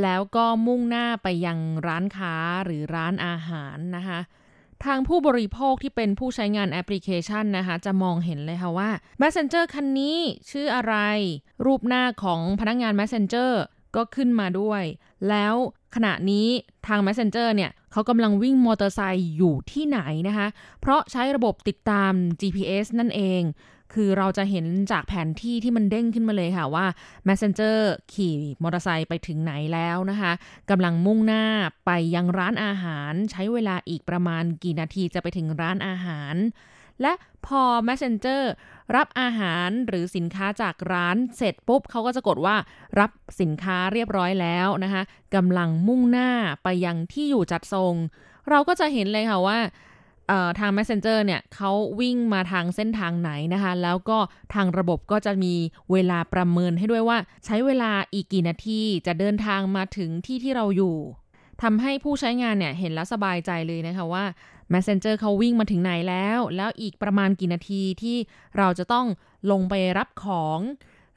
แล้วก็มุ่งหน้าไปยังร้านค้าหรือร้านอาหารนะคะ ทางผู้บริโภคที่เป็นผู้ใช้งานแอปพลิเคชันนะคะ จะมองเห็นเลยค่ะว่า Messenger คันนี้ชื่ออะไร รูปหน้าของพนักงงาน Messenger ก็ขึ้นมาด้วย แล้ว ขณะนี้ทาง Messenger เนี่ยเขากำลังวิ่งมอเตอร์ไซค์อยู่ที่ไหนนะคะ เพราะใช้ระบบติดตาม GPS นั่นเอง คือเราจะเห็นจากแผนที่ที่มันเด้งขึ้นมาเลยค่ะว่า Messenger ขี่มอเตอร์ไซค์ไปถึงไหนแล้วนะคะกำลังมุ่งหน้าไปยังร้านอาหาร ใช้เวลาอีกประมาณกี่นาทีจะไปถึงร้านอาหาร และพอ Messenger รับอาหารหรือสินค้าจากร้านเสร็จปุ๊บเขาก็จะกดว่ารับสินค้าเรียบร้อยแล้วนะคะกำลังมุ่งหน้าไปยังที่อยู่จัดส่ง เราก็จะเห็นเลยค่ะว่าทาง Messenger เนี่ยเขาวิ่งมาทางเส้นทางไหนนะคะ แล้วก็ทางระบบก็จะมีเวลาประเมินให้ด้วยว่า ใช้เวลาอีกกี่นาทีจะเดินทางมาถึงที่ที่เราอยู่ทำให้ผู้ใช้งานเนี่ยเห็นแล้วสบายใจเลยนะคะว่า Messenger เขาวิ่งมาถึงไหนแล้ว แล้วอีกประมาณกี่นาทีที่เราจะต้องลงไปรับของ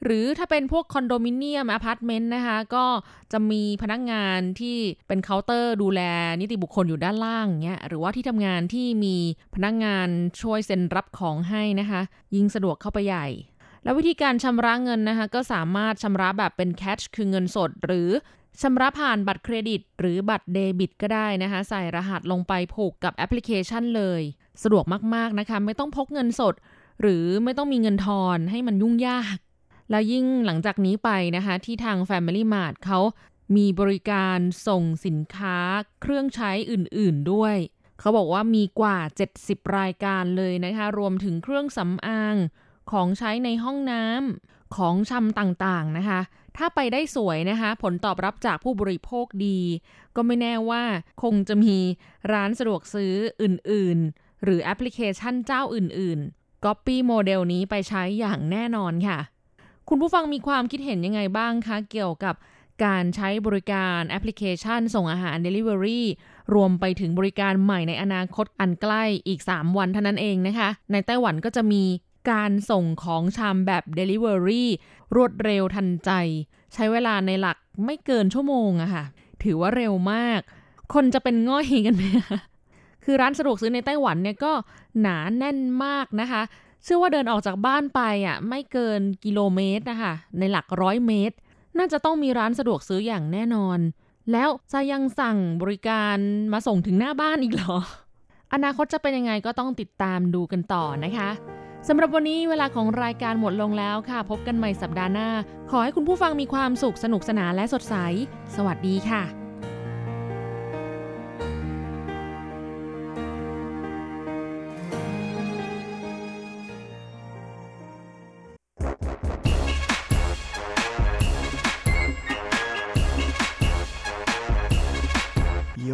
หรือถ้าเป็นพวกคอนโดมิเนียมอพาร์ตเมนต์นะคะ ก็จะมีพนักงานที่เป็นเคาน์เตอร์ดูแลนิติบุคคลอยู่ด้านล่างเงี้ยหรือว่าที่ทำงานที่มีพนักงานช่วยเซ็นรับของให้นะคะ ยิ่งสะดวกเข้าไปใหญ่แล้ววิธีการชำระเงินนะคะ ก็สามารถชำระแบบเป็นแคชคือเงินสด หรือ ชำระผ่านบัตรเครดิต หรือบัตรเดบิตก็ได้นะคะ ใส่รหัสลงไปผูกกับแอปพลิเคชันเลย สะดวกมาก ๆ นะคะ ไม่ต้องพกเงินสด หรือไม่ต้องมีเงินทอนให้มันยุ่งยาก แล้วยิ่งหลังจากนี้ไปนะคะ ที่ทาง Family Mart เขามีบริการส่งสินค้าเครื่องใช้อื่น ๆ ด้วย เขาบอกว่ามีกว่า 70 รายการเลยนะคะ รวมถึงเครื่องสำอาง ของใช้ในห้องน้ำของชำต่าง ๆ นะคะ ถ้าไปได้สวยนะคะ ผลตอบรับจากผู้บริโภคดี ก็ไม่แน่ว่าคงจะมีร้านสะดวกซื้ออื่นๆ หรือแอปพลิเคชันเจ้าอื่นๆก๊อปปี้โมเดลนี้ไปใช้อย่างแน่นอนค่ะ คุณผู้ฟังมีความคิดเห็นยังไงบ้างคะเกี่ยวกับการใช้บริการแอปพลิเคชันส่งอาหาร Delivery รวมไปถึงบริการใหม่ในอนาคตอันใกล้อีก 3 วันเท่านั้นเองนะคะ ในไต้หวันก็จะมีการส่งของชามแบบ Delivery รวดเร็วทันใจ ใช้เวลาในหลักไม่เกินชั่วโมงอะค่ะ ถือว่าเร็วมาก คนจะเป็นง่อยกันไหมคือร้านสะดวกซื้อในไต้หวันเนี่ยก็หนาแน่นมากนะคะเชื่อว่าเดินออกจากบ้านไปอะไม่เกินกิโลเมตรนะคะในหลักร้อยเมตร น่าจะต้องมีร้านสะดวกซื้ออย่างแน่นอน แล้วจะยังสั่งบริการมาส่งถึงหน้าบ้านอีกเหรอ อนาคตจะเป็นยังไงก็ต้องติดตามดูกันต่อนะคะ สำหรับวันนี้เวลาของรายการหมดลงแล้วค่ะ พบกันใหม่สัปดาห์หน้า ขอให้คุณผู้ฟังมีความสุขสนุกสนานและสดใส สวัสดีค่ะ โย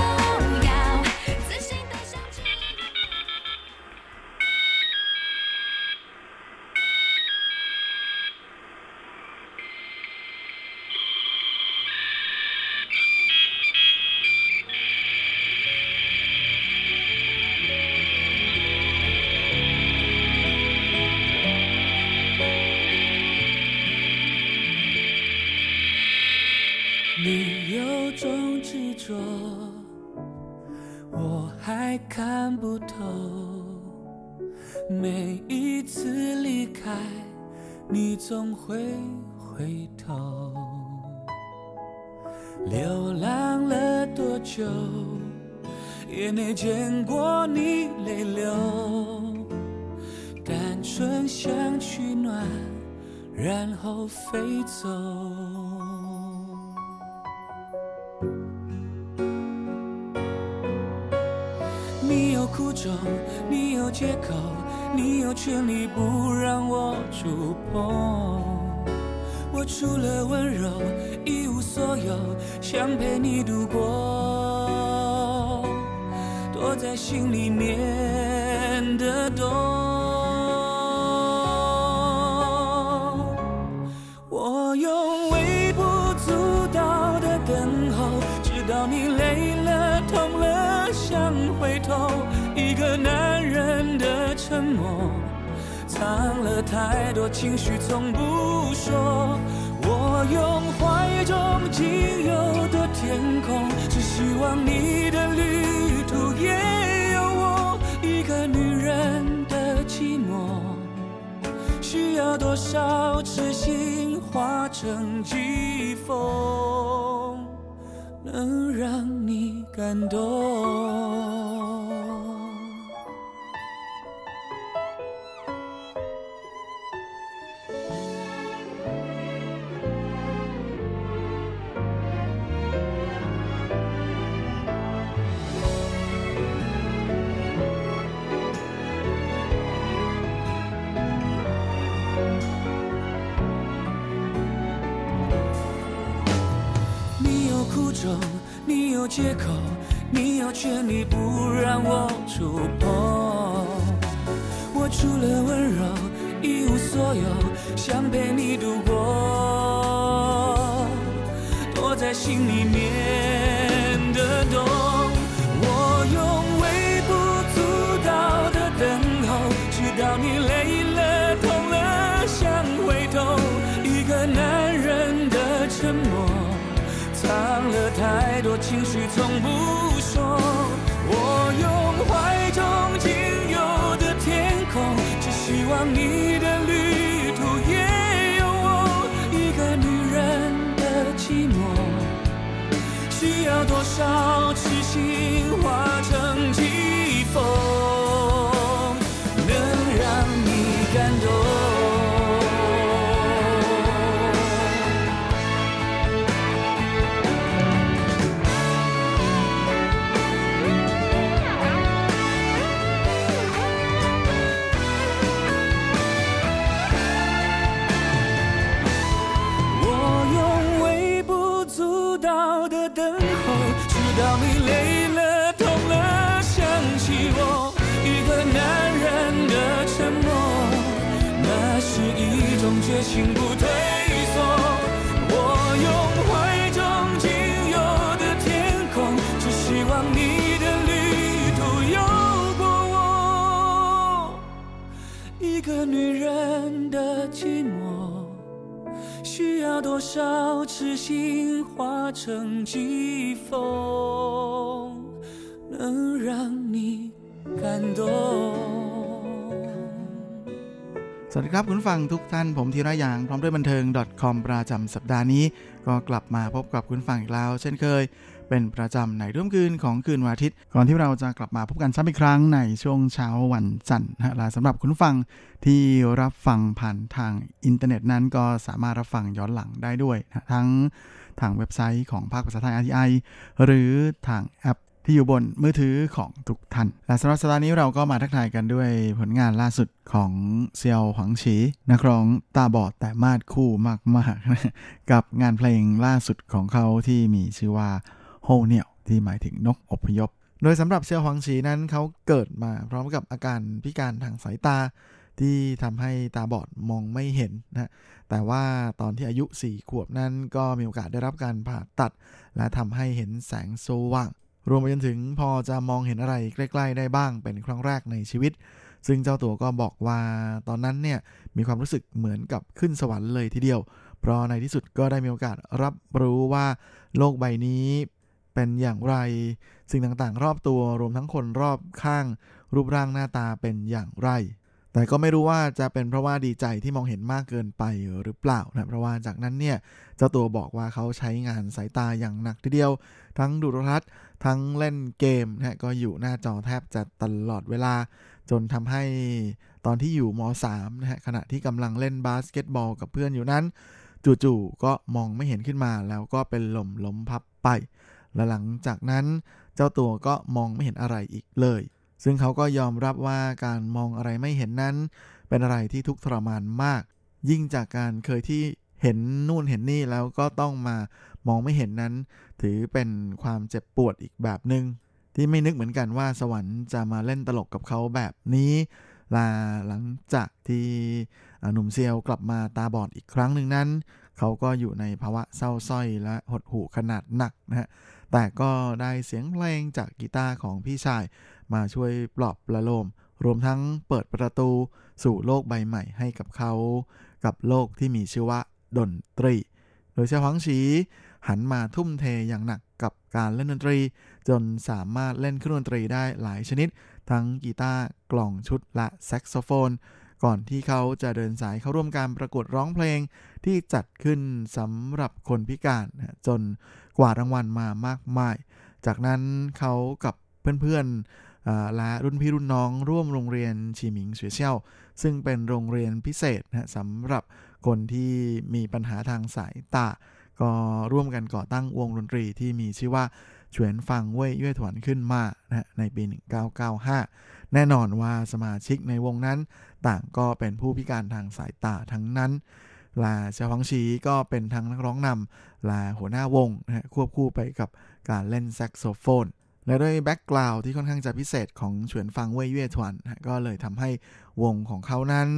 会回头。流浪了多久，也没见过你泪流。单纯想取暖，然后飞走。你有苦衷，你有借口，你有权利不让我触碰。我除了温柔一无所有，想陪你度过，躲在心里面的洞。了太多情绪，从不说。我用怀中仅有的天空，只希望你的旅途也有我一个女人的寂寞。需要多少痴心化成疾风，能让你感动？借口，你有权利不让我触碰。我除了温柔一无所有，想陪你度过，躲在心里面痴心化成疾风，能让你感动？ สวัสดีครับคุณฟังทุกท่านผมธีระยางพร้อมด้วยบันเทิง .com ประจำสัปดาห์นี้ ก็กลับมาพบกับคุณฟังอีกแล้ว เช่นเคย เป็นประจำในร่วมคืนของคืนวันอาทิตย์ ก่อนที่เราจะกลับมาพบกันซ้ำอีกครั้งในช่วงเช้าวันจันทร์นะและสำหรับคุณฟังที่รับฟังผ่านทางอินเทอร์เน็ตนั้นก็สามารถรับฟังย้อนหลังได้ด้วยนะทั้งทางเว็บไซต์ของภาคภาษาไทย RTI หรือทางแอปที่อยู่บนมือถือของทุกท่าน และสำหรับสัปดาห์นี้เราก็มาทักทายกันด้วยผลงานล่าสุดของเซียวหวังฉี นักร้องตาบอดแต่มาดคู่มากๆ กับงานเพลงล่าสุดของเขาที่มีชื่อว่า โฮเนี่ยวที่หมายถึงนกอพยพ โดยสำหรับเซียวหวังฉีนั้นเขาเกิดมาพร้อมกับอาการพิการทางสายตาที่ทำให้ตาบอดมองไม่เห็นนะแต่ว่าตอนที่อายุ 4 ขวบนั้นก็มีโอกาสได้รับการผ่าตัด และทำให้เห็นแสงสว่าง รวมไปจนถึงพอจะมองเห็นอะไรใกล้ ๆ ได้บ้างเป็นครั้งแรกในชีวิต ซึ่งเจ้าตัวก็บอกว่าตอนนั้นเนี่ยมีความรู้สึกเหมือนกับขึ้นสวรรค์เลยทีเดียว เพราะในที่สุดก็ได้มีโอกาสรับรู้ว่าโลกใบนี้ เป็นอย่างไร สิ่งต่างๆ รอบตัวรวมทั้งคนรอบข้าง รูปร่างหน้าตาเป็นอย่างไร แต่ก็ไม่รู้ว่าจะเป็นเพราะว่าดีใจที่มองเห็นมากเกินไปหรือเปล่านะเพราะว่าจากนั้นเนี่ยเจ้าตัวบอกว่าเขาใช้งานสายตาอย่างหนักทีเดียว ทั้งดูโทรทัศน์ทั้งเล่นเกมนะก็อยู่หน้าจอแทบจะตลอดเวลา จนทำให้ตอนที่อยู่ม .3 นะฮะขณะที่กำลังเล่นบาสเกตบอลกับเพื่อนอยู่นั้น จู่ๆก็มองไม่เห็นขึ้นมาแล้วก็เป็นลมล้มพับไป และหลังจากนั้นเจ้าตัวก็มองไม่เห็นอะไรอีกเลย ซึ่งเขาก็ยอมรับว่าการมองอะไรไม่เห็นนั้น เป็นอะไรที่ทุกข์ทรมานมาก ยิ่งจากการเคยที่เห็นนู่นเห็นนี่แล้วก็ต้องมามองไม่เห็นนั้น ถือเป็นความเจ็บปวดอีกแบบหนึง่งที่ไม่นึกเหมือนกันว่าสวรรค์จะมาเล่นตลกกับเขาแบบนี้ลาหลังจากที่หนุ่มเซียวกลับมาตาบอดอีกครั้งหนึ่งนั้น เขาก็อยู่ในภาวะเศร้าส้อยและหดหู่ขนาดหนักนะฮะ แต่ก็ได้เสียงเพลงจากกีตาร์ของพี่ชาย มาช่วยปลอบประโลม รวมทั้งเปิดประตูสู่โลกใบใหม่ให้กับเขา กับโลกที่มีชื่อว่าดนตรี โดยเฉพาะชีหันมาทุ่มเทอย่างหนักกับการเล่นดนตรี จนสามารถเล่นเครื่องดนตรีได้หลายชนิด ทั้งกีตาร์กล่องชุดและแซกโซโฟน ก่อนที่เขาจะเดินสายเข้าร่วมการประกวดร้องเพลงที่จัดขึ้นสำหรับคนพิการจน กวาดรางวัลมามากมาย จากนั้นเขากับเพื่อนๆและรุ่นพี่รุ่นน้องร่วมโรงเรียนชีหมิงเสวยเซี่ยวซึ่งเป็นโรงเรียนพิเศษนะสำหรับคนที่มีปัญหาทางสายตาก็ร่วมกันก่อตั้งวงดนตรีที่มีชื่อว่าเฉวนฟังเว่ยเย่ถวนขึ้นมานะในปี 1995 แน่นอนว่าสมาชิกในวงนั้น ต่างก็เป็นผู้พิการทางสายตาทั้งนั้น ลาเซียวังชีก็เป็นทั้งนักร้องนำลาหัวหน้าวงนะควบคู่ไปกับการเล่นแซกโซโฟน และด้วย background ที่ค่อนข้างจะพิเศษของเฉวนฟังเว่ยเย่ถวนก็เลยทำให้วงของเขานั้น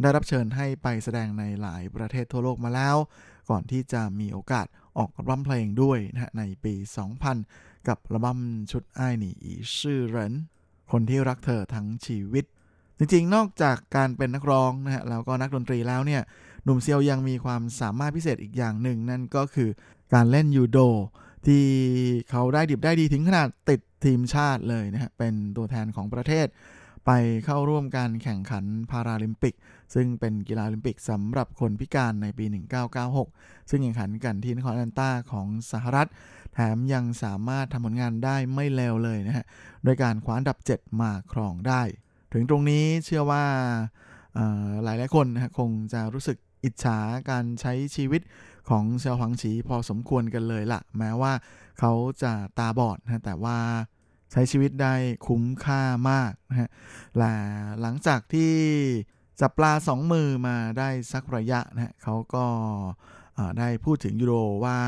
ได้รับเชิญให้ไปแสดงในหลายประเทศทั่วโลกมาแล้ว ก่อนที่จะมีโอกาสออกอัลบั้มเพลงด้วยนะในปี 2000 กับอัลบั้มชุดไอ้หนีอีชื่อเรนคนที่รักเธอทั้งชีวิต จริงๆ นอกจากการเป็นนักร้องนะฮะแล้วก็นักดนตรีแล้วเนี่ย หนุ่มเซียวยังมีความสามารถพิเศษอีกอย่างหนึ่ง นั่นก็คือการเล่นยูโด ที่เขาได้ดิบได้ดีถึงขนาดติดทีมชาติเลยนะฮะเป็นตัวแทนของประเทศ ไปเข้าร่วมการแข่งขันพาราลิมปิก ซึ่งเป็นกีฬาโอลิมปิกสำหรับคนพิการในปี 1996 ซึ่งแข่งขันกันที่นครแอนตาของสหรัฐ แถมยังสามารถทำผลงานได้ไม่เลวเลยนะฮะโดยการคว้าอันดับ 7 มาครองได้ ถึงตรงนี้เชื่อว่าหลายหลายคนนะคงจะรู้สึก อิจฉาการใช้ชีวิตของเซียวหวังฉีพอสมควรกันเลยละแม้ว่าเขาจะตาบอดนะแต่ว่าใช้ชีวิตได้คุ้มค่ามากนะฮะและหลังจากที่จับปลาสองมือมาได้สักระยะนะฮะเขาก็ได้พูดถึงยูโรว่า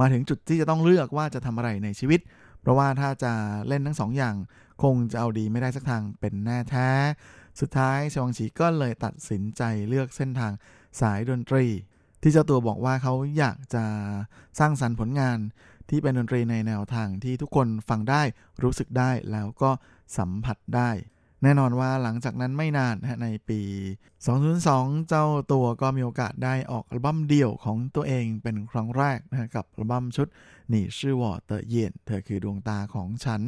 มาถึงจุดที่จะต้องเลือกว่าจะทำอะไรในชีวิต เพราะว่าถ้าจะเล่นทั้งสองอย่างคงจะเอาดีไม่ได้สักทางเป็นแน่แท้ สุดท้ายชวังฉีก็เลยตัดสินใจเลือกเส้นทาง สายดนตรี ที่เจ้าตัวบอกว่าเขาอยากจะสร้างสรรค์ผลงานที่เป็นดนตรีในแนวทางที่ทุกคนฟังได้รู้สึกได้แล้วก็สัมผัสได้ แน่นอนว่าหลังจากนั้นไม่นานในปี 2002 เจ้าตัวก็มีโอกาสได้ออกอัลบั้มเดี่ยวของตัวเองเป็นครั้งแรกนะกับอัลบั้มชุดหนีชื่อวอเตอร์เย็นเธอคือดวงตาของฉัน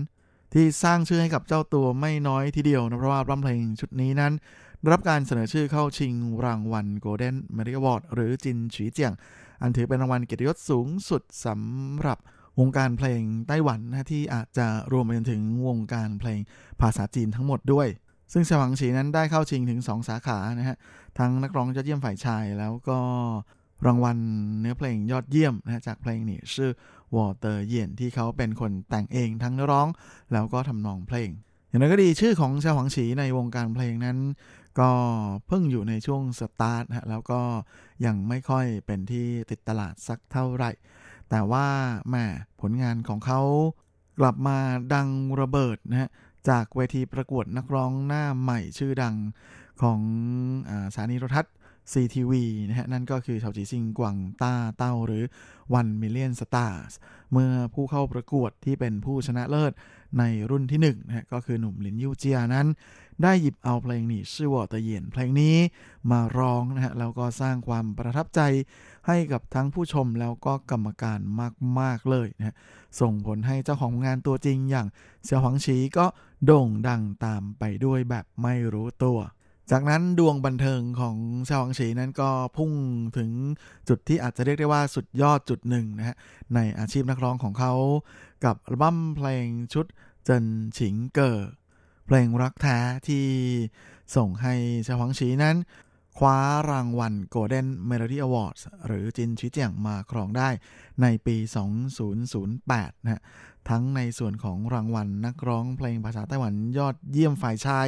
ที่สร้างชื่อให้กับเจ้าตัวไม่น้อยทีเดียวนะเพราะว่าอัลบั้มเพลงชุดนี้นั้น รับการเสนอชื่อเข้าชิงรางวัล Golden Merit Award หรือจินฉีเจียง อันถือเป็นรางวัลเกียรติยศสูงสุดสำหรับวงการเพลงไต้หวันนะที่อาจจะรวมไปจนถึงวงการเพลงภาษาจีนทั้งหมดด้วย ซึ่งเสี่ยวหวังฉีนั้นได้เข้าชิงถึง 2 สาขานะฮะ ทั้งนักร้องยอดเยี่ยมฝ่ายชาย แล้วก็รางวัลเนื้อเพลงยอดเยี่ยมนะจากเพลงนี่ชื่อวอเตอร์เยียนที่เขาเป็นคนแต่งเองทั้งเนื้อร้อง แล้วก็ทำนองเพลง อย่างไรก็ดีชื่อของเสี่ยวหวังฉีในวงการเพลงนั้น ก็เพิ่งอยู่ในช่วงสตาร์ทนะแล้วก็ยังไม่ค่อยเป็นที่ติดตลาดสักเท่าไหร่ แต่ว่าแหมผลงานของเขากลับมาดังระเบิดนะฮะจากเวทีประกวดนักร้องหน้าใหม่ชื่อดังของอาสถานีโทรทัศน์ CTV นะฮะนั่นก็คือเฉาจีซิงกวางต้าเต้าหรือ 1 Million Stars เมื่อผู้เข้าประกวดที่เป็นผู้ชนะเลิศในรุ่นที่1นะฮะก็คือหนุ่มหลินยูเจียนั้น ได้หยิบเอาเพลงนี้ชื่อว่าตะเยียนเพลงนี้มาร้องนะฮะแล้วก็สร้างความประทับใจให้กับทั้งผู้ชมแล้วก็กรรมการมาก ๆ เลยนะฮะส่งผลให้เจ้าของงานตัวจริงอย่างเสี่ยวหวังฉีก็โด่งดังตามไปด้วยแบบไม่รู้ตัว จากนั้นดวงบันเทิงของเสี่ยวหวังฉีนั้นก็พุ่งถึงจุดที่อาจจะเรียกได้ว่าสุดยอดจุดหนึ่งนะฮะในอาชีพนักร้องของเขา กับอัลบั้มเพลงชุดเจินฉิงเกอ เพลงรักแท้ที่ส่งให้เสี่ยวหวังฉีนั้น คว้ารางวัล Golden Melody Awards หรือจินชิเจียงมาครองได้ในปี 2008 นะฮะทั้งในส่วนของรางวัลนักร้องเพลงภาษาไต้หวันยอดเยี่ยมฝ่ายชาย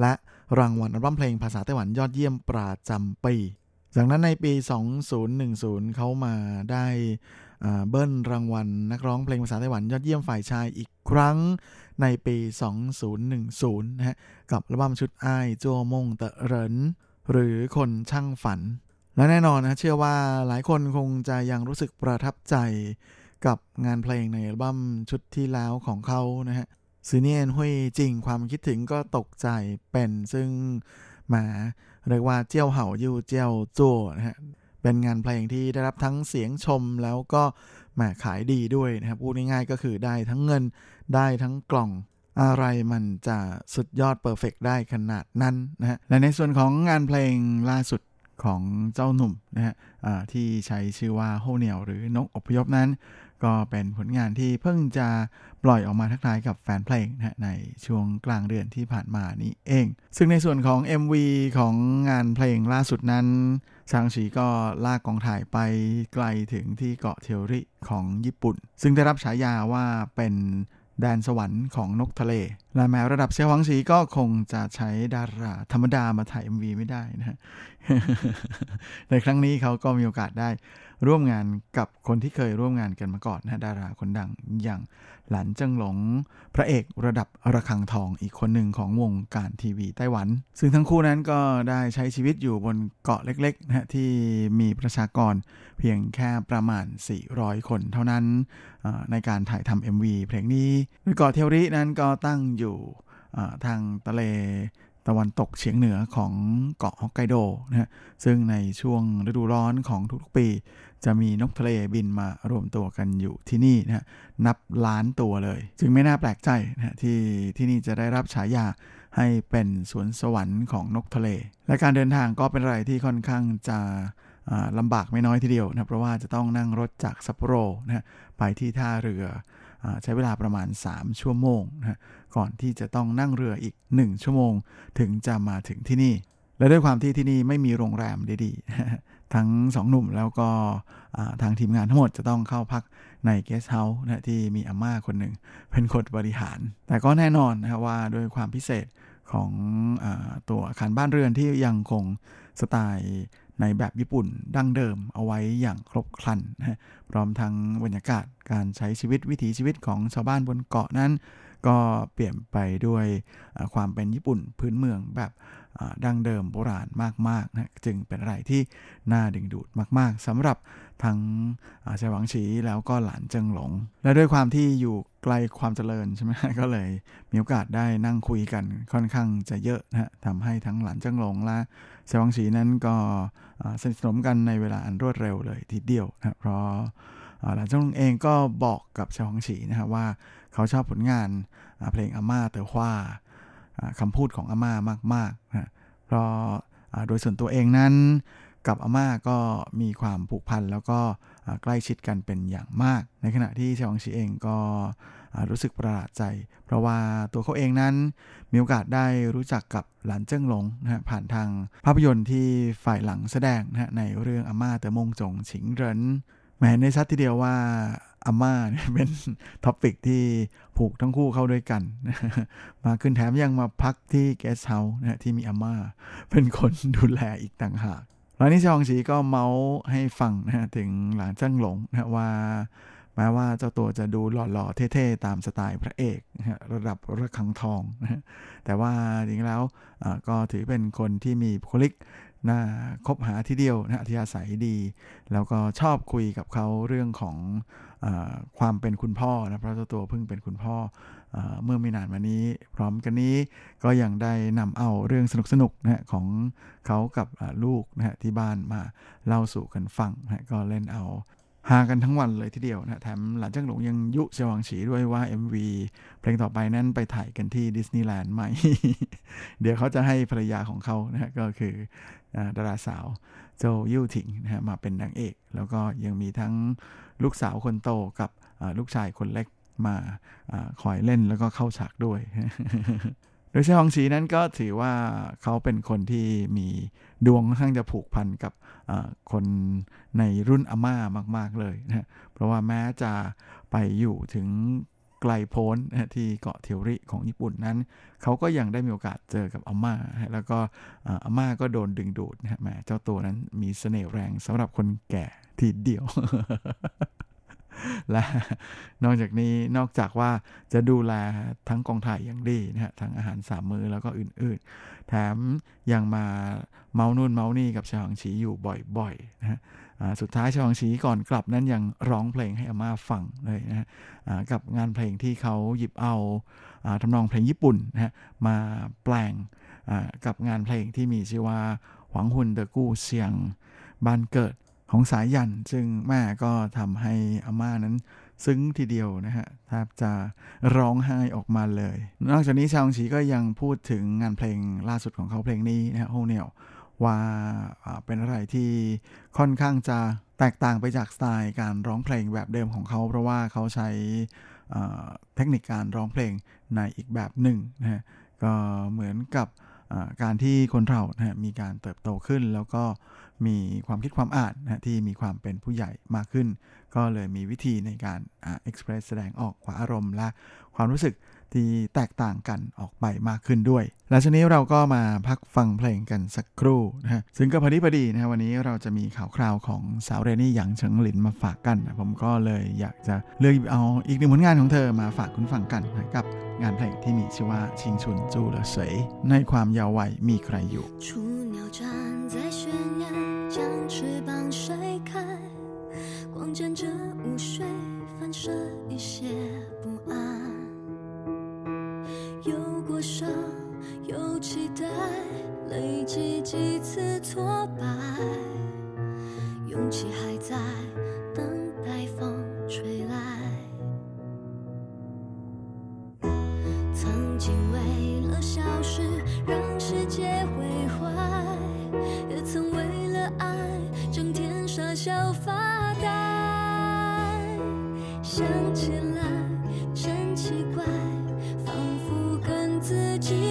และรางวัลอัลบั้มเพลงภาษาไต้หวันยอดเยี่ยมประจำปี จากนั้นในปี 2010 เขามาได้เบิ้ลรางวัลนักร้องเพลงภาษาไต้หวันยอดเยี่ยมฝ่ายชายอีกครั้ง ในปี 2010 นะฮะ กับอัลบั้มชุดอ้ายจัวมงเตเหริน หรือคนช่างฝัน และแน่นอนนะเชื่อว่าหลายคนคงจะยังรู้สึกประทับใจกับงานเพลงในอัลบั้มชุดที่แล้วของเขานะฮะซีเนียนหุยจริงความคิดถึงก็ตกใจเป็นซึ่งหมาเรียกว่าเจียวเห่ายู่เจียวจั่วนะฮะเป็นงานเพลงที่ได้รับทั้งเสียงชมแล้วก็ แหมขายดีด้วยนะครับพูดง่ายๆก็คือได้ทั้งเงินได้ทั้งกล่องอะไรมันจะสุดยอดเพอร์เฟกได้ขนาดนั้นนะฮะและในส่วนของงานเพลงล่าสุดของเจ้าหนุ่มนะฮะที่ใช้ชื่อว่าโฮเนียวหรือนกอพยพนั้น ก็เป็นผลงานที่เพิ่งจะปล่อยออกมาทักทายกับแฟนเพลงนะในช่วงกลางเดือนที่ผ่านมานี้เอง ซึ่งในส่วนของ MV ของงานเพลงล่าสุดนั้น ชางชีก็ลากกองถ่ายไปไกลถึงที่เกาะเทวริของญี่ปุ่น ซึ่งได้รับฉายาว่าเป็นแดนสวรรค์ของนกทะเล และแม้ระดับเซียวหวังสีก็คงจะใช้ดาราธรรมดามาถ่าย MV ไม่ได้นะฮะในครั้งนี้เขาก็มีโอกาสได้ร่วมงานกับคนที่เคยร่วมงานกันมาก่อนนะดาราคนดังอย่าง หลันเจิงหลง พระเอกระดับระฆังทองอีกคนหนึ่งของวงการทีวีไต้หวัน ซึ่งทั้งคู่นั้นก็ได้ใช้ชีวิตอยู่บนเกาะเล็กๆนะที่มีประชากรเพียงแค่ประมาณ 400 คนเท่านั้น ในการถ่ายทำ MV เพลงนี้โดยเกาะเทวรินั้นก็ตั้งอยู่ทางทะเลตะวันตกเฉียงเหนือของเกาะฮอกไกโดนะฮะซึ่งในช่วงฤดูร้อนของทุกๆปี จะมีนกทะเลบินมารวมตัวกันอยู่ที่นี่นะนับล้านตัวเลย จึงไม่น่าแปลกใจนะฮะที่ที่นี่จะได้รับฉายาให้เป็นสวนสวรรค์ของนกทะเล และการเดินทางก็เป็นอะไรที่ค่อนข้างจะลำบากไม่น้อยทีเดียวนะเพราะว่าจะต้องนั่งรถจากซัปโปโรนะฮะไปที่ท่าเรือใช้เวลาประมาณ 3 ชั่วโมงนะก่อนที่จะต้องนั่งเรืออีก 1 ชั่วโมง ถึงจะมาถึงที่นี่ และด้วยความที่ที่นี่ไม่มีโรงแรมดีๆ ทั้งสองหนุ่มแล้วก็ทางทีมงานทั้งหมดจะต้องเข้าพักในเกสเฮาส์นะที่มีอาม่าคนหนึ่งเป็นคนบริหาร แต่ก็แน่นอนนะว่าด้วยความพิเศษของอตัวอาคารบ้านเรือนที่ยังคงสไตล์ในแบบญี่ปุ่นดั้งเดิมเอาไว้อย่างครบครันนะพร้อมทั้งบรรยากาศการใช้ชีวิตวิถีชีวิตของชาวบ้านบนเกาะนั้น ก็เปลี่ยนไปด้วยความเป็นญี่ปุ่นพื้นเมืองแบบ ดั้งเดิมโบราณมากๆนะจึงเป็นอะไรที่น่าดึงดูดมาก ๆสำหรับทั้งชายหวังฉีแล้วก็หลานเจิงหลง และด้วยความที่อยู่ไกลความเจริญใช่ไหมก็เลยมีโอกาสได้นั่งคุยกันค่อนข้างจะเยอะนะทำให้ทั้งหลานเจิงหลงและชายหวังฉีนั้นก็สนิทสนมกันในเวลาอันรวดเร็วเลยทีเดียวนะเพราะหลานเจิงหลงเองก็บอกกับชายหวังฉีนะครับว่าเขาชอบผลงานเพลงอาม่าเตอฮว่า คำพูดของอาม่ามากๆนะเพราะโดยส่วนตัวเองนั้นกับอาม่าก็มีความผูกพันแล้วก็ใกล้ชิดกันเป็นอย่างมาก ในขณะที่ชองชีเองก็รู้สึกประหลาดใจ เพราะว่าตัวเขาเองนั้นมีโอกาสได้รู้จักกับหลานเจิ้งหลงนะฮะผ่านทางภาพยนตร์ที่ฝ่ายหลังแสดงนะฮะในเรื่องอาม่าเตอมงจงฉิงเหรินแหมแน่ชัดทีเดียวว่า อาม่าเนี่ยเป็น topic ที่ผูกทั้งคู่เข้าด้วยกัน มาขึ้นแถมยังมาพักที่ guesthouse นะที่มีอาม่า เป็นคนดูแลอีกต่างหากแล้วนี่ชองชีก็เมาส์ให้ฟังนะฮะถึงหลานเจิ้งหลงนะว่าแม้ว่าเจ้าตัวจะดูหล่อๆ เท่ๆ ตามสไตล์พระเอกนะระดับระคังทองนะแต่ว่าจริงแล้วก็ถือเป็นคนที่มีบุคลิกน่าคบหาที่เดียวนะที่อาศัยดี แล้วก็ชอบคุยกับเขาเรื่องของ ความเป็นคุณพ่อนะเพราะเจ้าตัวเพิ่งเป็นคุณพ่ออเมื่อไม่นานมานี้ พร้อมกันนี้ก็ยังได้นำเอาเรื่องสนุกๆนะของเขากับลูกนะที่บ้านมาเล่าสู่กันฟังนะก็เล่นเอาหากันทั้งวันเลยทีเดียวนะแถมหลังจาหลงยังยุเชวังฉีด้วยว่า MV เพลงต่อไปนั้นไปถ่ายกันที่ดิสนีย์แลนด์ใหม่เดี๋ยวเขาจะให้ภรรยาของเขานะก็คือดาราสาวโจยู่ถิงนะฮะมาเป็นนางเอก แล้วก็ยังมีทั้ง ลูกสาวคนโตกับลูกชายคนเล็กมาอคอยเล่นแล้วก็เข้าฉากด้วย โดยเฉฮองชีนั้นก็ถือว่าเขาเป็นคนที่มีดวงค่อนข้างจะผูกพันกับคนในรุ่นอาม่ามาก ๆเลยนะเพราะว่าแม้จะไปอยู่ถึง ไกลโพ้นที่เกาะเทียวริของญี่ปุ่นนั้น เขาก็ยังได้มีโอกาสเจอกับอาม่า แล้วก็อาม่าก็โดนดึงดูดนะแม่เจ้าตัวนั้นมีเสน่ห์แรงสำหรับคนแก่ทีเดียว และนอกจากนี้นอกจากว่าจะดูแลทั้งกองถ่ายอย่างดีนะฮะทั้งอาหารสามมือแล้วก็อื่นๆ แถมยังมาเมานู่นเมานี่กับชาวฮังฉีอยู่บ่อยๆนะฮะ สุดท้ายชองชีก่อนกลับนั้นยังร้องเพลงให้อาม่าฟังเลยนะะกับงานเพลงที่เขาหยิบเอาทำนองเพลงญี่ปุ่นนะมาแปลงกับงานเพลงที่มีชื่อว่าหวังหุนเดอกู้เสียงบ้านเกิดของสายยัน ซึ่งแม่ก็ทำให้อาม่านั้นซึ้งทีเดียวนะฮะแทบจะร้องไห้ออกมาเลย นอกจากนี้ชาวชีก็ยังพูดถึงงานเพลงล่าสุดของเขาเพลงนี้นะฮะโฮเนียว ว่าเป็นอะไรที่ค่อนข้างจะแตกต่างไปจากสไตล์การร้องเพลงแบบเดิมของเขา เพราะว่าเขาใช้เทคนิคการร้องเพลงในอีกแบบหนึ่งนะฮะก็เหมือนกับการที่คนเรานะมีการเติบโตขึ้น แล้วก็มีความคิดความอ่านนะที่มีความเป็นผู้ใหญ่มากขึ้น ก็เลยมีวิธีในการเอ็กซ์เพรสแสดงออกความอารมณ์และความรู้สึก ที่แตกต่างกันออกไปมากขึ้นด้วย และชนี้เราก็มาพักฟังเพลงกันสักครู่นะฮะซึ่งก็พอดีพอดีนะวันนี้เราจะมีข่าวคราวของสาวเรนนี่หยางเฉิงหลินมาฝากกันนะผมก็เลยอยากจะเลือกเอาอีกหนึ่งผลงานของเธอมาฝากคุณฟังกันนะกับงานเพลงที่มีชื่อว่าชิงชุนจูเลเสยในความยาววัยมีใครอยู่光沾着午睡，反射一些不安。 有过伤，有期待，累积几次挫败，勇气还在等待风吹来。曾经为了小事让世界毁坏，也曾为了爱整天傻笑发呆。想起来真奇怪。仿佛自己。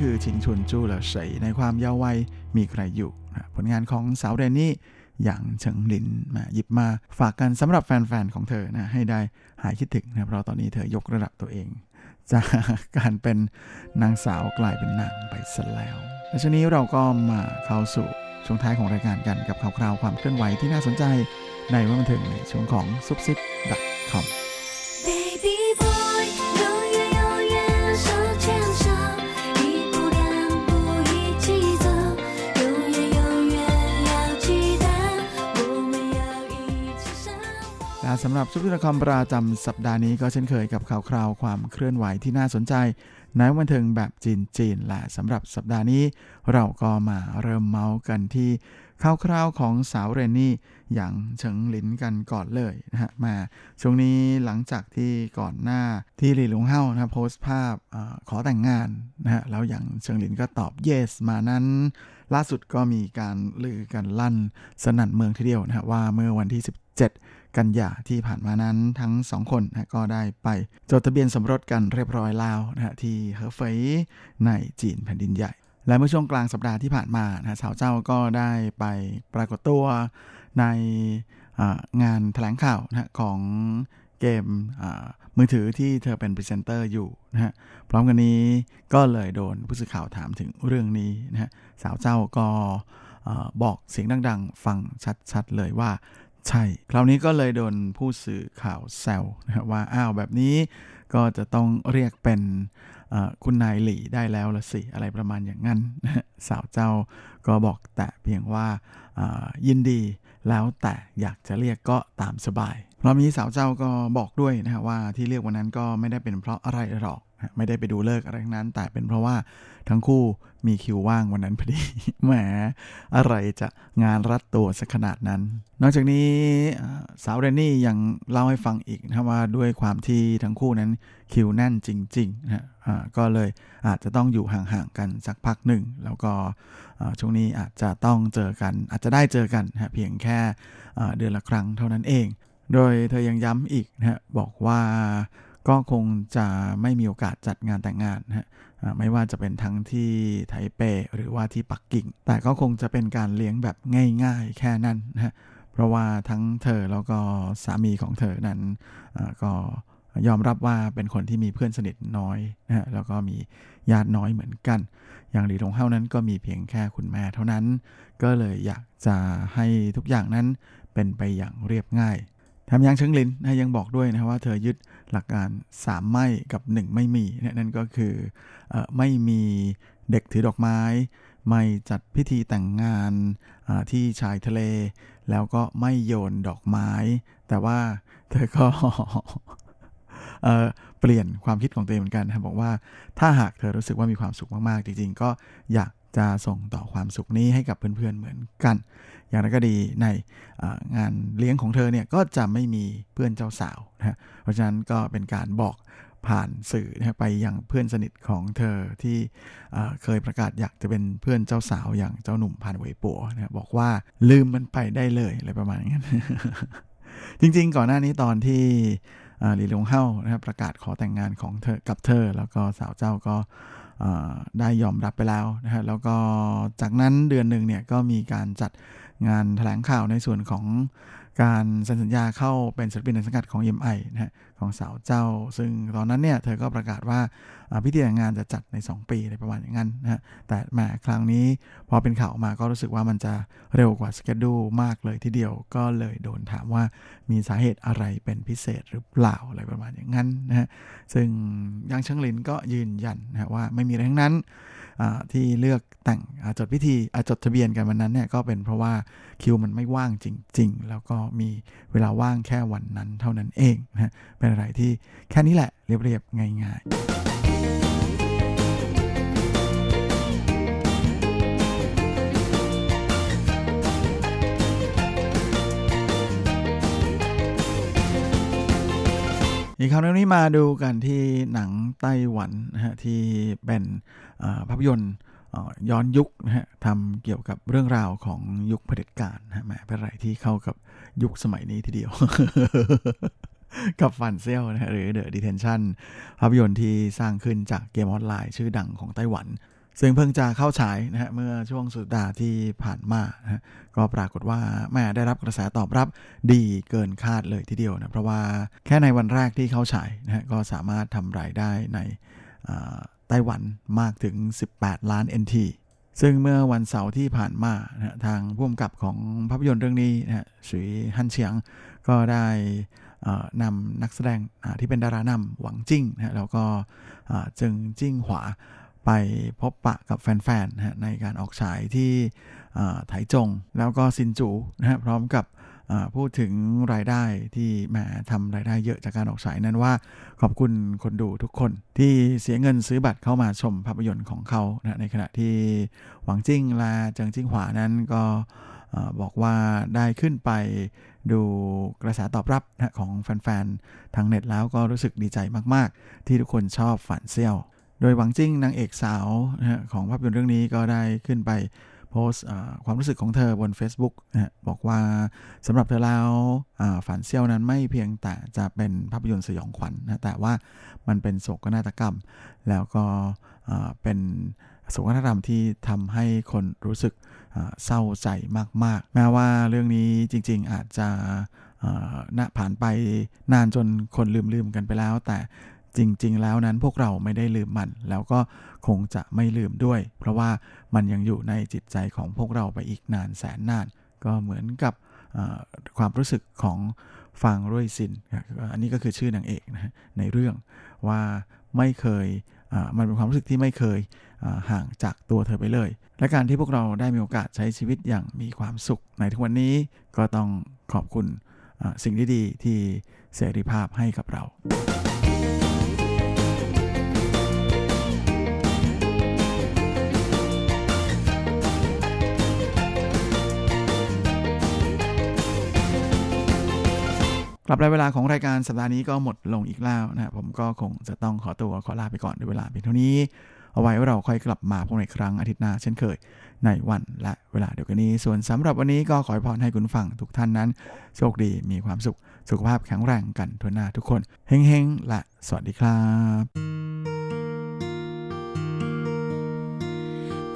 คือชิงชุนจู้เหลอเฉยในความเยาว์วัยมีใครอยู่นะผลงานของสาวเรนนี่อย่างเฉิงลินมาหยิบมาฝากกันสำหรับแฟนๆของเธอนะให้ได้หายคิดถึงนะเพราะตอนนี้เธอยกระดับตัวเอง จากการเป็นนางสาวกลายเป็นนางไปซะแล้วและช่วงนี้เราก็มาเข้าสู่ช่วงท้ายของรายการกันกับข่าวคราวความเคลื่อนไหวที่น่าสนใจในวันบันเทิงในช่วงของซุปซิป .com Baby boy， สำหรับซุปเปอร์คอมประจำสัปดาห์นี้ก็เช่นเคยกับข่าวคราวความเคลื่อนไหวที่น่าสนใจในวันเทิงแบบจีนๆและสำหรับสัปดาห์นี้ เราก็มาเริ่มเมาส์กันที่ข่าวคราวของสาวเรนนี่อย่างเฉิงหลินกันก่อนเลยนะฮะมาช่วงนี้หลังจากที่ก่อนหน้าที่หลี่หลงเฮานะโพสต์ภาพออขอแต่งงานนะฮะแล้วอย่างเฉิงหลินก็ตอบ yes มานั้น ล่าสุดก็มีการลือกันลั่นสนั่นเมืองทีเดียวนะฮะว่าเมื่อวันที่ 17 กันยาที่ผ่านมานั้นทั้งสองคนนะก็ได้ไปจดทะเบียนสมรสกันเรียบร้อยแล้วนะที่เฮอเฟยในจีนแผ่นดินใหญ่ และเมื่อช่วงกลางสัปดาห์ที่ผ่านมานะสาวเจ้าก็ได้ไปปรากฏตัวในงานแถลงข่าวนะของเกมมือถือที่เธอเป็นพรีเซนเตอร์อยู่นะฮะพร้อมกันนี้ก็เลยโดนผู้สื่อข่าวถามถึงเรื่องนี้นะฮะสาวเจ้าก็บอกเสียงดัง ๆ ฟังชัด ๆ เลยว่า ใช่ คราวนี้ก็เลยโดนผู้สื่อข่าวแซวนะว่าอ้าวแบบนี้ก็จะต้องเรียกเป็นคุณนายหลี่ได้แล้วละสิอะไรประมาณอย่างนั้น สาวเจ้าก็บอกแต่เพียงว่ายินดีแล้วแต่อยากจะเรียกก็ตามสบายรอบนี้สาวเจ้าก็บอกด้วยนะฮะว่าที่เรียกวันนั้นก็ไม่ได้เป็นเพราะอะไรหรอก ไม่ได้ไปดูเลิกอะไรทั้งนั้น แต่เป็นเพราะว่าทั้งคู่มีคิวว่างวันนั้นพอดีแหมอะไรจะงานรัดตัวสักขนาดนั้น นอกจากนี้สาวเรนนี่ยังเล่าให้ฟังอีกนะว่าด้วยความที่ทั้งคู่นั้นคิวแน่นจริงๆนะฮะก็เลยอาจจะต้องอยู่ห่างๆกันสักพักหนึ่ง แล้วก็ช่วงนี้อาจจะต้องเจอกัน อาจจะได้เจอกันนะเพียงแค่เดือนละครั้งเท่านั้นเอง โดยเธอยังย้ำอีกนะบอกว่า ก็คงจะไม่มีโอกาสจัดงานแต่งงานนะฮะไม่ว่าจะเป็นทั้งที่ไทเปหรือว่าที่ปักกิ่ง แต่ก็คงจะเป็นการเลี้ยงแบบง่ายๆ แค่นั้นนะฮะเพราะว่าทั้งเธอแล้วก็สามีของเธอนั้นก็ยอมรับว่าเป็นคนที่มีเพื่อนสนิทน้อยนะฮะแล้วก็มีญาติน้อยเหมือนกัน อย่างหลีหลงเฮานั้นก็มีเพียงแค่คุณแม่เท่านั้น ก็เลยอยากจะให้ทุกอย่างนั้นเป็นไปอย่างเรียบง่ายแถมยังเชิงลินนะยังบอกด้วยนะว่าเธอยึด หลักการ 3 ไม่กับ 1 ไม่มีนนั่นก็คืออไม่มีเด็กถือดอกไม้ ไม่จัดพิธีแต่งงานที่ชายทะเล แล้วก็ไม่โยนดอกไม้ แต่ว่าเธอก็เเปลี่ยนความคิดของตัวเองเหมือนกันนะบอกว่าถ้าหากเธอรู้สึกว่ามีความสุขมากๆ จริงๆ ก็อยากจะส่งต่อความสุขนี้ให้กับเพื่อนๆ เหมือนกัน อย่างไรก็ดีในงานเลี้ยงของเธอเนี่ยก็จะไม่มีเพื่อนเจ้าสาวนะเพราะฉะนั้นก็เป็นการบอกผ่านสื่อนะไปยังเพื่อนสนิทของเธอที่เคยประกาศอยากจะเป็นเพื่อนเจ้าสาวอย่างเจ้าหนุ่มพันเวยปัวนะบอกว่าลืมมันไปได้เลยอะไรประมาณนั้นจริงๆ ก่อนหน้านี้ตอนที่หลีหลงเฮานะครับประกาศขอแต่งงานของเธอกับเธอ แล้วก็สาวเจ้าก็ได้ยอมรับไปแล้วนะฮะแล้วก็จากนั้นเดือนหนึ่งเนี่ยก็มีการจัด งานแถลงข่าวในส่วนของการเซ็นสัญญาเข้าเป็นศิลปินในสังกัดของ EMI นะฮะของสาวเจ้า ซึ่งตอนนั้นเนี่ยเธอก็ประกาศว่าพิธีแต่งงานจะจัดใน 2 ปีอะไรประมาณอย่างนั้นนะฮะแต่แหมครั้งนี้พอเป็นข่าวมาก็รู้สึกว่ามันจะเร็วกว่าสเกจดูมากเลยทีเดียวก็เลยโดนถามว่ามีสาเหตุอะไรเป็นพิเศษหรือเปล่าอะไรประมาณอย่างนั้นนะฮะซึ่งยังเชิงลินก็ยืนยันนะว่าไม่มีอะไรทั้งนั้น ที่เลือกแต่งจดพิธีจดทะเบียนกันวันนั้นเนี่ยก็เป็นเพราะว่าคิวมันไม่ว่างจริง ๆ แล้วก็มีเวลาว่างแค่วันนั้นเท่านั้นเองนะเป็นอะไรที่แค่นี้แหละเรียบๆง่าย ๆ อีกคราวนี้มาดูกันที่หนังไต้หวันนะฮะที่เป็นภาพยนตร์ย้อนยุคนะฮะทำเกี่ยวกับเรื่องราวของยุคเผด็จการนะฮะแหมเป็นอะไรที่เข้ากับยุคสมัยนี้ทีเดียว กับฟันเซลนะฮะหรือ The Detention ภาพยนตร์ที่สร้างขึ้นจากเกมออนไลน์ชื่อดังของไต้หวัน ซึ่งเพิ่งจะเข้าฉายนะฮะเมื่อช่วงสุดดาที่ผ่านมานะก็ปรากฏว่าแม่ได้รับกระแสตอบรับดีเกินคาดเลยทีเดียวนะเพราะว่าแค่ในวันแรกที่เข้าฉายนะฮะก็สามารถทำรายได้ในไต้หวันมากถึง 18 ล้าน NT ซึ่งเมื่อวันเสาร์ที่ผ่านมานะทางผู้กำกับของภาพยนตร์เรื่องนี้นะฮะสุยฮันเฉียงก็ได้นำนักแสดงที่เป็นดารานำหวังจิ้งนะแล้วก็จึงจิ้งหวา ไปพบปะกับแฟนๆนะในการออกฉายที่ไถจง แล้วก็ซินจูนะฮะพร้อมกับพูดถึงรายได้ที่แหมทำรายได้เยอะจากการออกฉายนั้นว่า ขอบคุณคนดูทุกคนที่เสียเงินซื้อบัตรเข้ามาชมภาพยนตร์ของเขานะในขณะที่หวังจิ้งละเจิงจิ้งหวานั้นก็บอกว่าได้ขึ้นไปดูกระแสตอบรับนะของแฟนๆทางเน็ตแล้วก็รู้สึกดีใจมากๆ ที่ทุกคนชอบฝันเซี่ยว โดยหวังจิ้งนางเอกสาวนะของภาพยนตร์เรื่องนี้ก็ได้ขึ้นไปโพสต์ความรู้สึกของเธอบน Facebook นะบอกว่าสำหรับเธอแล้วฝันเซี่ยวนั้นไม่เพียงแต่จะเป็นภาพยนตร์สยองขวัญนนะแต่ว่ามันเป็นโศกนาฏกรรม แล้วก็เป็นโศกนาฏกรรมที่ทำให้คนรู้สึกเศร้าใจมาก ๆ แม้ว่าเรื่องนี้จริง ๆ อาจจะนะผ่านไปนานจนคนลืมๆกันไปแล้ว แต่ จริง ๆ แล้วนั้นพวกเราไม่ได้ลืมมัน แล้วก็คงจะไม่ลืมด้วย เพราะว่ามันยังอยู่ในจิตใจของพวกเราไปอีกนานแสนนาน ก็เหมือนกับความรู้สึกของฟางรุ่ยซิน อันนี้ก็คือชื่อนางเอกนะในเรื่องว่าไม่เคยมันเป็นความรู้สึกที่ไม่เคยห่างจากตัวเธอไปเลย และการที่พวกเราได้มีโอกาสใช้ชีวิตอย่างมีความสุขในทุกวันนี้ก็ต้องขอบคุณสิ่งที่ดีที่เสรีภาพให้กับเรา กลับได้เวลาของรายการสัปดาห์นี้ก็หมดลงอีกแล้วนะผมก็คงจะต้องขอตัวขอลาไปก่อนด้วยเวลาเพียงเท่านี้ เอาไว้ว่าเราค่อยกลับมาพบในครั้งอาทิตย์หน้าเช่นเคยในวันและเวลาเดียวกันนี้ ส่วนสำหรับวันนี้ก็ขอพรให้คุณฟังทุกท่านนั้น โชคดีมีความสุขสุขภาพแข็งแรงกันทุกหน้าทุกคนเฮงๆและสวัสดีครับ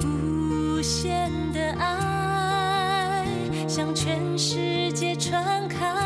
无限的爱向全世界传开